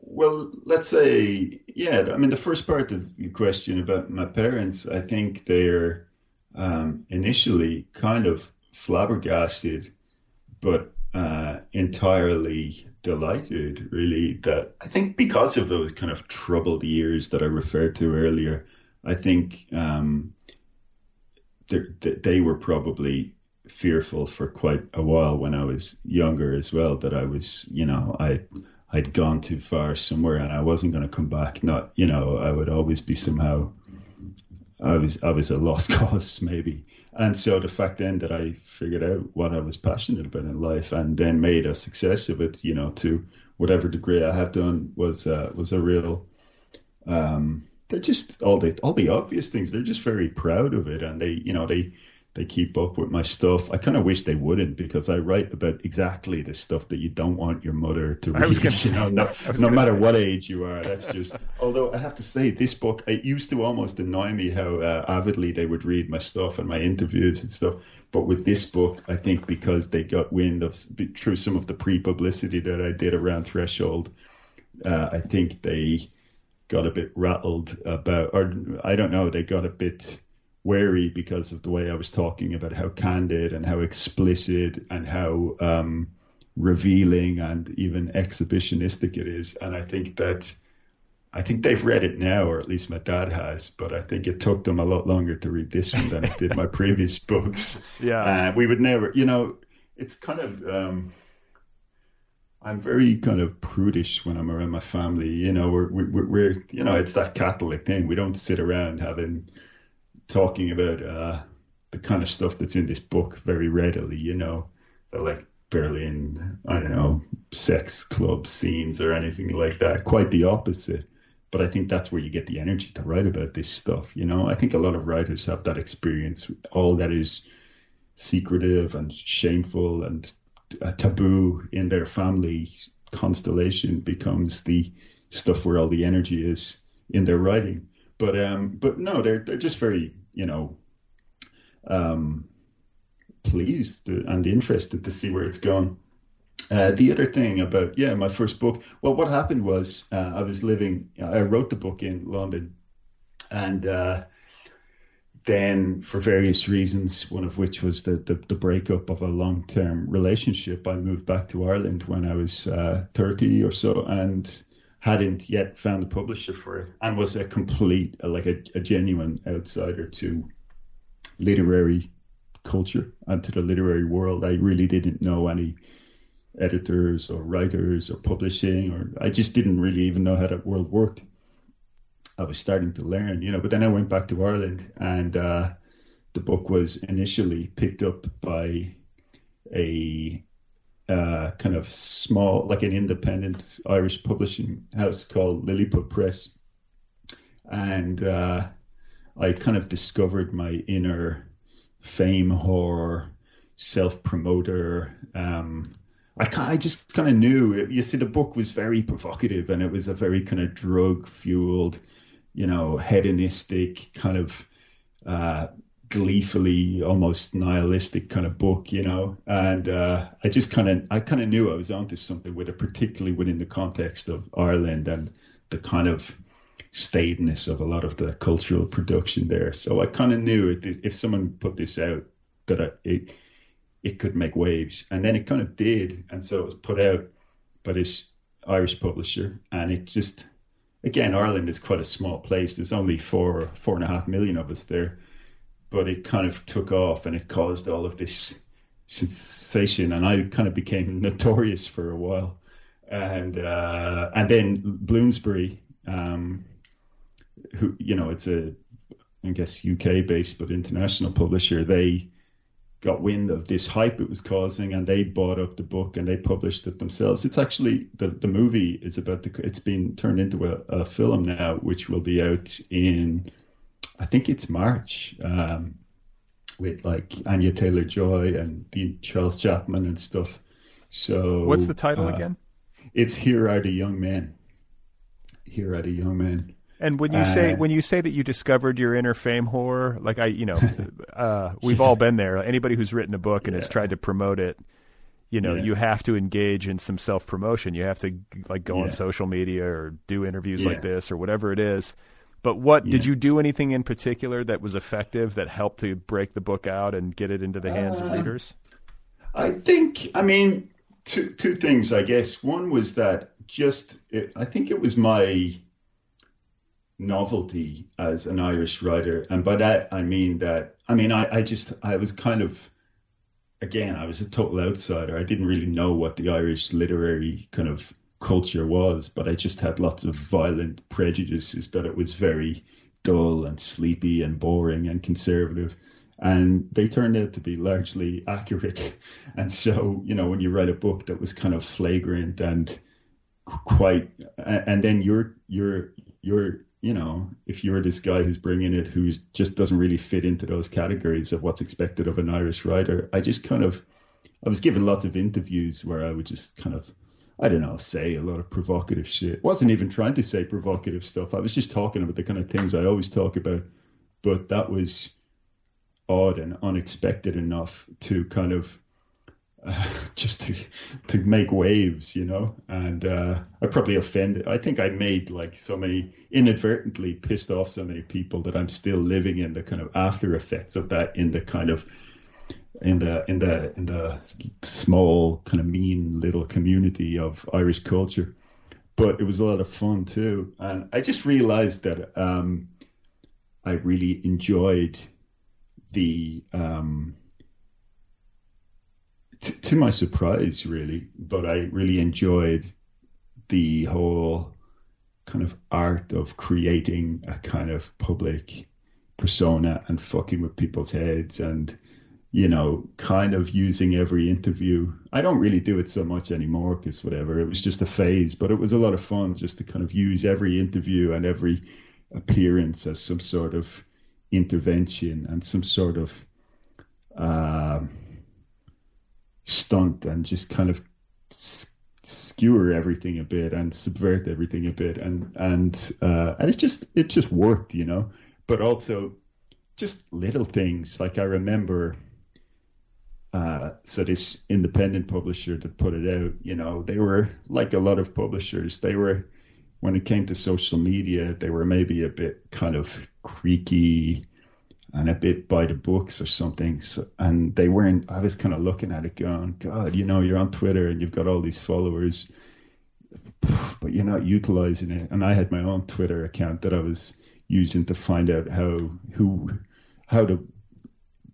well, let's say, yeah. I mean, the first part of your question about my parents, I think they're um, initially kind of flabbergasted, but uh, entirely delighted, really. That I think because of those kind of troubled years that I referred to earlier, I think um, they- they they were probably fearful for quite a while when I was younger as well that I was, you know, I I'd gone too far somewhere and I wasn't going to come back. Not, you know, I would always be somehow. I was I was a lost <laughs> cause maybe, and so the fact then that I figured out what I was passionate about in life and then made a success of it, you know, to whatever degree I have done was uh, was a real um, they're just all the all the obvious things. They're just very proud of it, and they you know they they keep up with my stuff. I kind of wish they wouldn't because I write about exactly the stuff that you don't want your mother to read. I was <laughs> gonna you know, no, no matter say. what age you are. That's just. Although I have to say, this book it used to almost annoy me how uh, avidly they would read my stuff and my interviews and stuff. But with this book, I think because they got wind of through some of the pre-publicity that I did around Threshold, uh, I think they got a bit rattled about, or I don't know, they got a bit wary because of the way I was talking about how candid and how explicit and how um, revealing and even exhibitionistic it is. And I think that I think they've read it now, or at least my dad has. But I think it took them a lot longer to read this one than it did my <laughs> previous books. Yeah. Uh, we would never, you know, it's kind of. Um, I'm very kind of prudish when I'm around my family. You know, we're, we're, we're you know, it's that Catholic thing. We don't sit around having talking about uh, the kind of stuff that's in this book very readily. You know, like Berlin, I don't know, sex club scenes or anything like that. Quite the opposite. But I think that's where you get the energy to write about this stuff. You know, I think a lot of writers have that experience. All that is secretive and shameful and taboo in their family constellation becomes the stuff where all the energy is in their writing. But um, but no, they're they're just very you know um, pleased and interested to see where it's gone. Uh, the other thing about yeah, my first book. Well, what happened was uh, I was living. I wrote the book in London, and uh, then for various reasons, one of which was the the, the breakup of a long term relationship, I moved back to Ireland when I was uh, thirty or so, and hadn't yet found a publisher for it, and was a complete like a, a genuine outsider to literary culture and to the literary world. I really didn't know any editors or writers or publishing, or I just didn't really even know how that world worked. I was starting to learn, you know, but then I went back to Ireland and uh, the book was initially picked up by a uh, kind of small, like an independent Irish publishing house called Lilliput Press. And uh, I kind of discovered my inner fame whore, self promoter. Um, I, I just kind of knew. You see, the book was very provocative and it was a very kind of drug fueled, you know, hedonistic kind of uh, gleefully almost nihilistic kind of book, you know. And uh, I just kind of I kind of knew I was onto something with it, particularly within the context of Ireland and the kind of staidness of a lot of the cultural production there. So I kind of knew it, if someone put this out that I, it it could make waves, and then it kind of did, and so it was put out by this Irish publisher, and it just again Ireland is quite a small place. There's only four four and a half million of us there, but it kind of took off, and it caused all of this sensation, and I kind of became notorious for a while, and uh, and then Bloomsbury. Um, who you know it's a I guess UK based but international publisher they got wind of this hype it was causing and they bought up the book and they published it themselves it's actually the the movie is about the it's been turned into a, a film now which will be out in I think it's March um, with like Anya Taylor Joy and Dean Charles Chapman and stuff so What's the title uh, again? it's Here Are the Young Men Here Are the Young Men And when you say Uh, when you say that you discovered your inner fame whore, like I, you know, <laughs> uh, we've all been there. Anybody who's written a book and has tried to promote it, you know, Yeah. you have to engage in some self promotion. You have to like go on social media or do interviews Yeah. like this or whatever it is. But what did you do anything in particular that was effective that helped to break the book out and get it into the hands of Uh, readers? I think, I mean, two two things, I guess. One was that just, it, I think it was my novelty as an Irish writer, and by that I mean that, I mean, I, I just, I was kind of, again, I was a total outsider. I didn't really know what the Irish literary kind of culture was, but I just had lots of violent prejudices that it was very dull and sleepy and boring and conservative and they turned out to be largely accurate. <laughs> And so, you know, when you write a book that was kind of flagrant and quite, and then you're, you're, you know, if you're this guy who's bringing it, who just doesn't really fit into those categories of what's expected of an Irish writer, I just kind of, I was given lots of interviews where I would just kind of, I don't know, say a lot of provocative shit. Wasn't even trying to say provocative stuff. I was just talking about the kind of things I always talk about. But that was odd and unexpected enough to kind of uh, <laughs> just to to make waves, you know. And uh, I probably offended. I think I made like so many inadvertently pissed off so many people that I'm still living in the kind of after effects of that in the kind of in the in the in the small kind of mean little community of Irish culture. But it was a lot of fun too, and I just realized that um, I really enjoyed the um, t- to my surprise, really, but I really enjoyed the whole kind of art of creating a kind of public persona and fucking with people's heads and you know kind of using every interview. I don't really do it so much anymore because whatever it was just a phase but it was a lot of fun just to kind of use every interview and every appearance as some sort of intervention and some sort of uh, stunt and just kind of skewer everything a bit and subvert everything a bit and and uh, and it just it just worked you know? But also just little things like I remember uh, so this independent publisher that put it out you know they were like a lot of publishers they were when it came to social media they were maybe a bit kind of creaky and a bit by the books or something. So, and they weren't. I was kind of looking at it, going, "God, you know, you're on Twitter and you've got all these followers, <sighs> but you're not utilizing it." And I had my own Twitter account that I was using to find out how who how the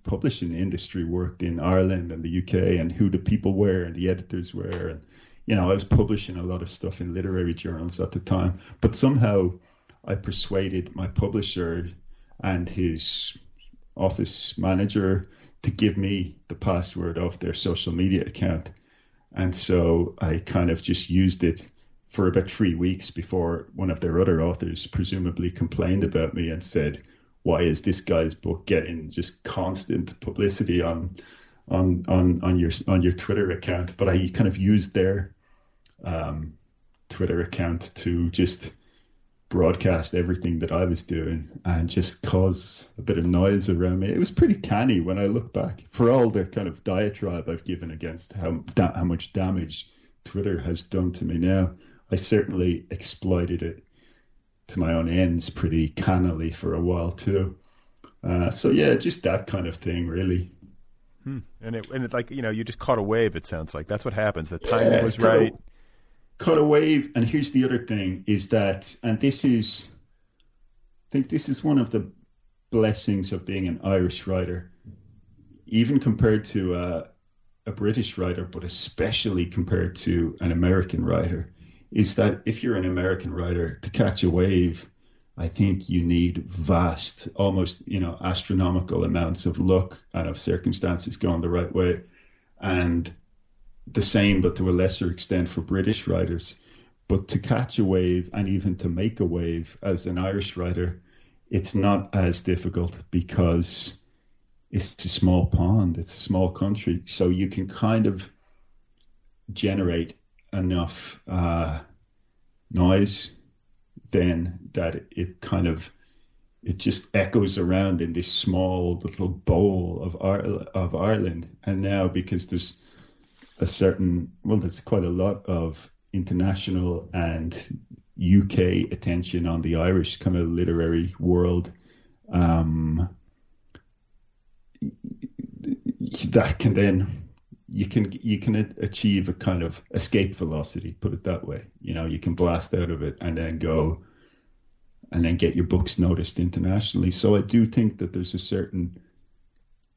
publishing industry worked in Ireland and the UK and who the people were and the editors were and you know I was publishing a lot of stuff in literary journals at the time but somehow I persuaded my publisher and his office manager to give me the password of their social media account. And so I kind of just used it for about three weeks before one of their other authors presumably complained about me and said, why is this guy's book getting just constant publicity on on on on your on your Twitter account? But I kind of used their um, Twitter account to just broadcast everything that I was doing and just cause a bit of noise around me. It was pretty canny when I look back for all the kind of diatribe I've given against how how much damage Twitter has done to me now. I certainly exploited it to my own ends pretty cannily for a while too. Uh, so yeah, just that kind of thing, really. Hmm. And it and it like you know you just caught a wave. It sounds like that's what happens. The timing yeah, was right. A, cut a wave. And here's the other thing is that, and this is, I think this is one of the blessings of being an Irish writer, even compared to a, a British writer, but especially compared to an American writer, is that if you're an American writer to catch a wave, I think you need vast, almost you know, astronomical amounts of luck and of circumstances going the right way. And the same, but to a lesser extent for British writers. But to catch a wave and even to make a wave as an Irish writer, it's not as difficult because it's a small pond, it's a small country. So you can kind of generate enough uh, noise then that it kind of it just echoes around in this small little bowl of of Ireland. And now because there's a certain well, there's quite a lot of international and UK attention on the Irish kind of literary world. Um, that can then you can you can achieve a kind of escape velocity, put it that way. You know, you can blast out of it and then go and then get your books noticed internationally. So I do think that there's a certain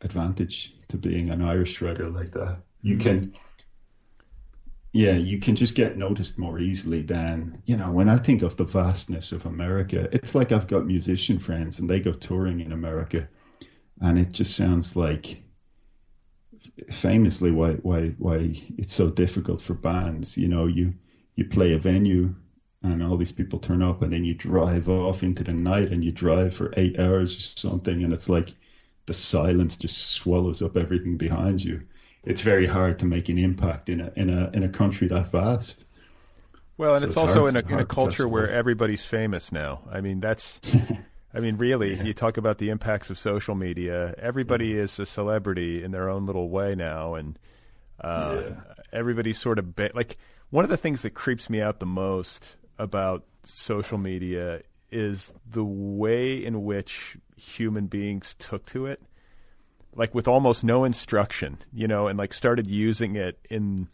advantage to being an Irish writer like that. You mm-hmm. can yeah, you can just get noticed more easily than, you know, when I think of the vastness of America, it's like I've got musician friends and they go touring in America and it just sounds like famously why why why it's so difficult for bands. You know, you you play a venue and all these people turn up, and then you drive off into the night, and you drive for eight hours or something, and it's like the silence just swallows up everything behind you. It's very hard to make an impact in a in a in a country that vast. Well, and So it's, it's also hard- in a in a culture where everybody's famous now. I mean, that's. <laughs> I mean, really, you talk about the impacts of social media. Everybody is a celebrity in their own little way now, and uh, Yeah. everybody's sort of ba- like one of the things that creeps me out the most about social media is the way in which human beings took to it, like with almost no instruction, you know, and like started using it in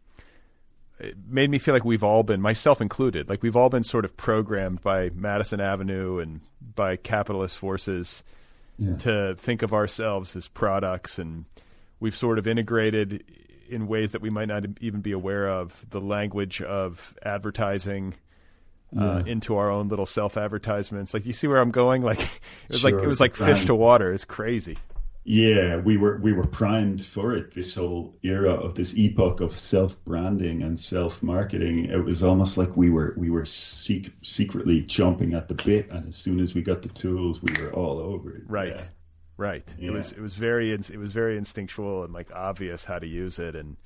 it made me feel like we've all been, myself included, like we've all been sort of programmed by Madison Avenue and by capitalist forces Yeah. to think of ourselves as products, and we've sort of integrated in ways that we might not even be aware of the language of advertising. Uh, Yeah. into our own little self advertisements, like you see where I'm going. Like <laughs> it was like it was like fish brand. to water. It's crazy. Yeah, we were we were primed for it. This whole era of this epoch of self branding and self marketing. It was almost like we were we were sec- secretly chomping at the bit, and as soon as we got the tools, we were all over it. Right. Yeah. Right. It was it was very it was very instinctual and like obvious how to use it and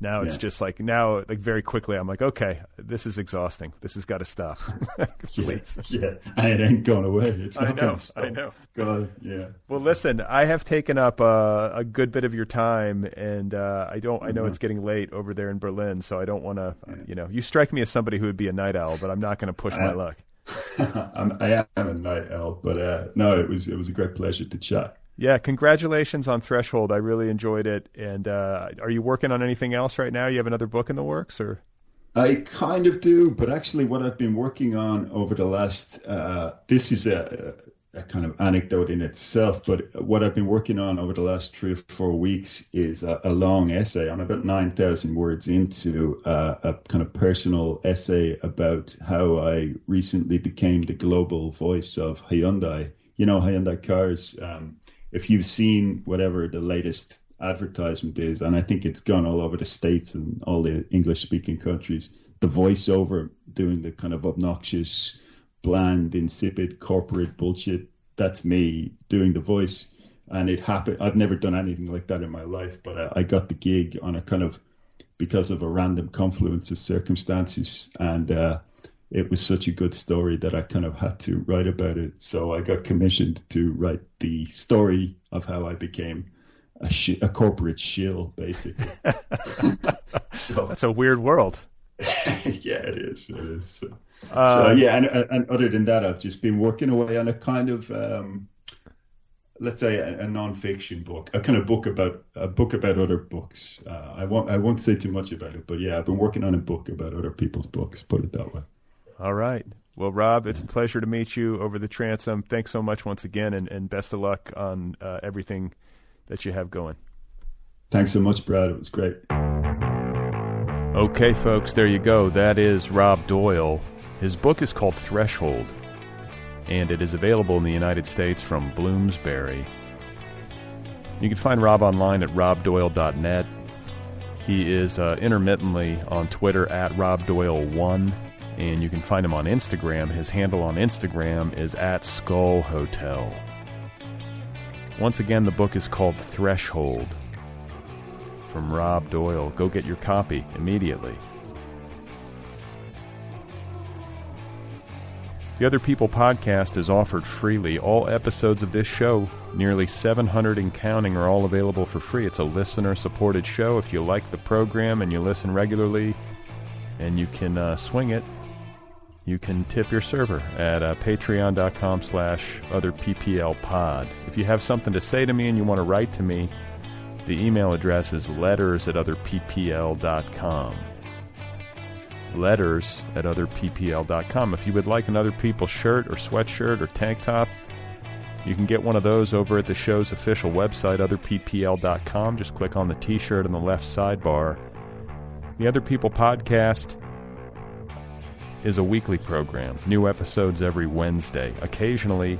now it's Yeah. just like now like very quickly I'm like okay this is exhausting this has got to stop <laughs> please Yeah, and it ain't going away. It's I know. I know. God, yeah. well listen I have taken up uh, a good bit of your time and uh, I don't Mm-hmm. I know it's getting late over there in Berlin so I don't want to you know you strike me as somebody who would be a night owl but I'm not going to push my Uh, luck <laughs> I'm, I am a night owl, but uh, no, it was it was a great pleasure to chat. Yeah congratulations on Threshold I really enjoyed it and uh, are you working on anything else right now you have another book in the works or I kind of do, but actually, what I've been working on over the last uh, this is a, a kind of anecdote in itself, but what I've been working on over the last three or four weeks is a, a long essay. I'm about nine thousand words into uh, a kind of personal essay about how I recently became the global voice of Hyundai. You know, Hyundai cars. Um, if you've seen whatever the latest advertisement is, and I think it's gone all over the states and all the English speaking countries. The voiceover doing the kind of obnoxious, bland, insipid corporate bullshit. That's me doing the voice, and it happened. I've never done anything like that in my life, but I, I got the gig on a kind of because of a random confluence of circumstances, and uh, it was such a good story that I kind of had to write about it. So I got commissioned to write the story of how I became a, sh- a corporate shill, basically. <laughs> so that's a weird world <laughs> yeah, it is. It is. So, Uh, so, yeah, and, and other than that, I've just been working away on a kind of, um, let's say, a, a non-fiction book, a kind of book about a book about other books. Uh, I won't I won't say too much about it, but yeah, I've been working on a book about other people's books. Put it that way. All right. Well, Rob, it's a pleasure to meet you over the transom. Thanks so much once again, and, and best of luck on uh, everything that you have going. Thanks so much, Brad. It was great. Okay, folks, there you go. That is Rob Doyle. His book is called Threshold, and it is available in the United States from Bloomsbury. You can find Rob online at robdoyle.net. He is uh, intermittently on Twitter at robdoyle1, and you can find him on Instagram. His handle on Instagram is at Skull Hotel. Once again, the book is called Threshold from Rob Doyle. Go get your copy immediately. The Other People podcast is offered freely. All episodes of this show, nearly 700 and counting, are all available for free. It's a listener supported show. If you like the program and you listen regularly and you can uh, swing it, you can tip your server at uh, patreon.com slash otherpplpod. If you have something to say to me and you want to write to me, the email address is letters at otherppl.com. Letters at otherppl.com. If you would like another People shirt or sweatshirt or tank top, you can get one of those over at the show's official website, otherppl.com. Just click on the t shirt on the left sidebar. The Other People podcast is a weekly program, new episodes every Wednesday. Occasionally,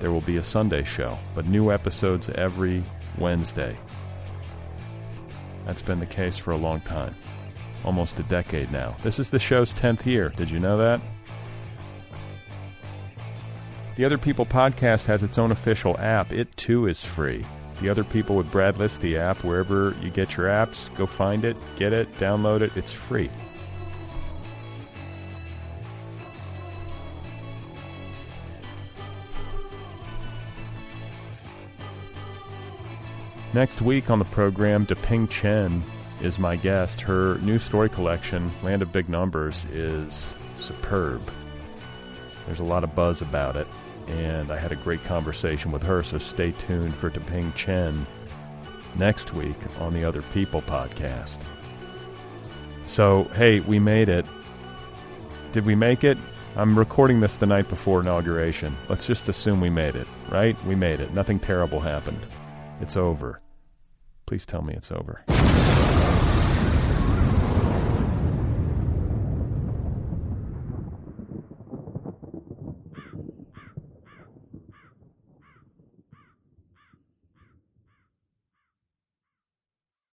there will be a Sunday show, but new episodes every Wednesday. That's been the case for a long time. Almost a decade now. This is the show's 10th year. Did you know that? The Other People podcast has its own official app. It too is free. The Other People with Brad Listi app, wherever you get your apps, go find it, get it, download it. It's free. Next week on the program, Te-Ping Chen is my guest. Her new story collection, Land of Big Numbers, is superb. There's a lot of buzz about it, and I had a great conversation with her, so stay tuned for Te-Ping Chen next week on the Other People podcast. So, hey, we made it. Did we make it? I'm recording this the night before inauguration. Let's just assume we made it, right? We made it. Nothing terrible happened. It's over. Please tell me it's over.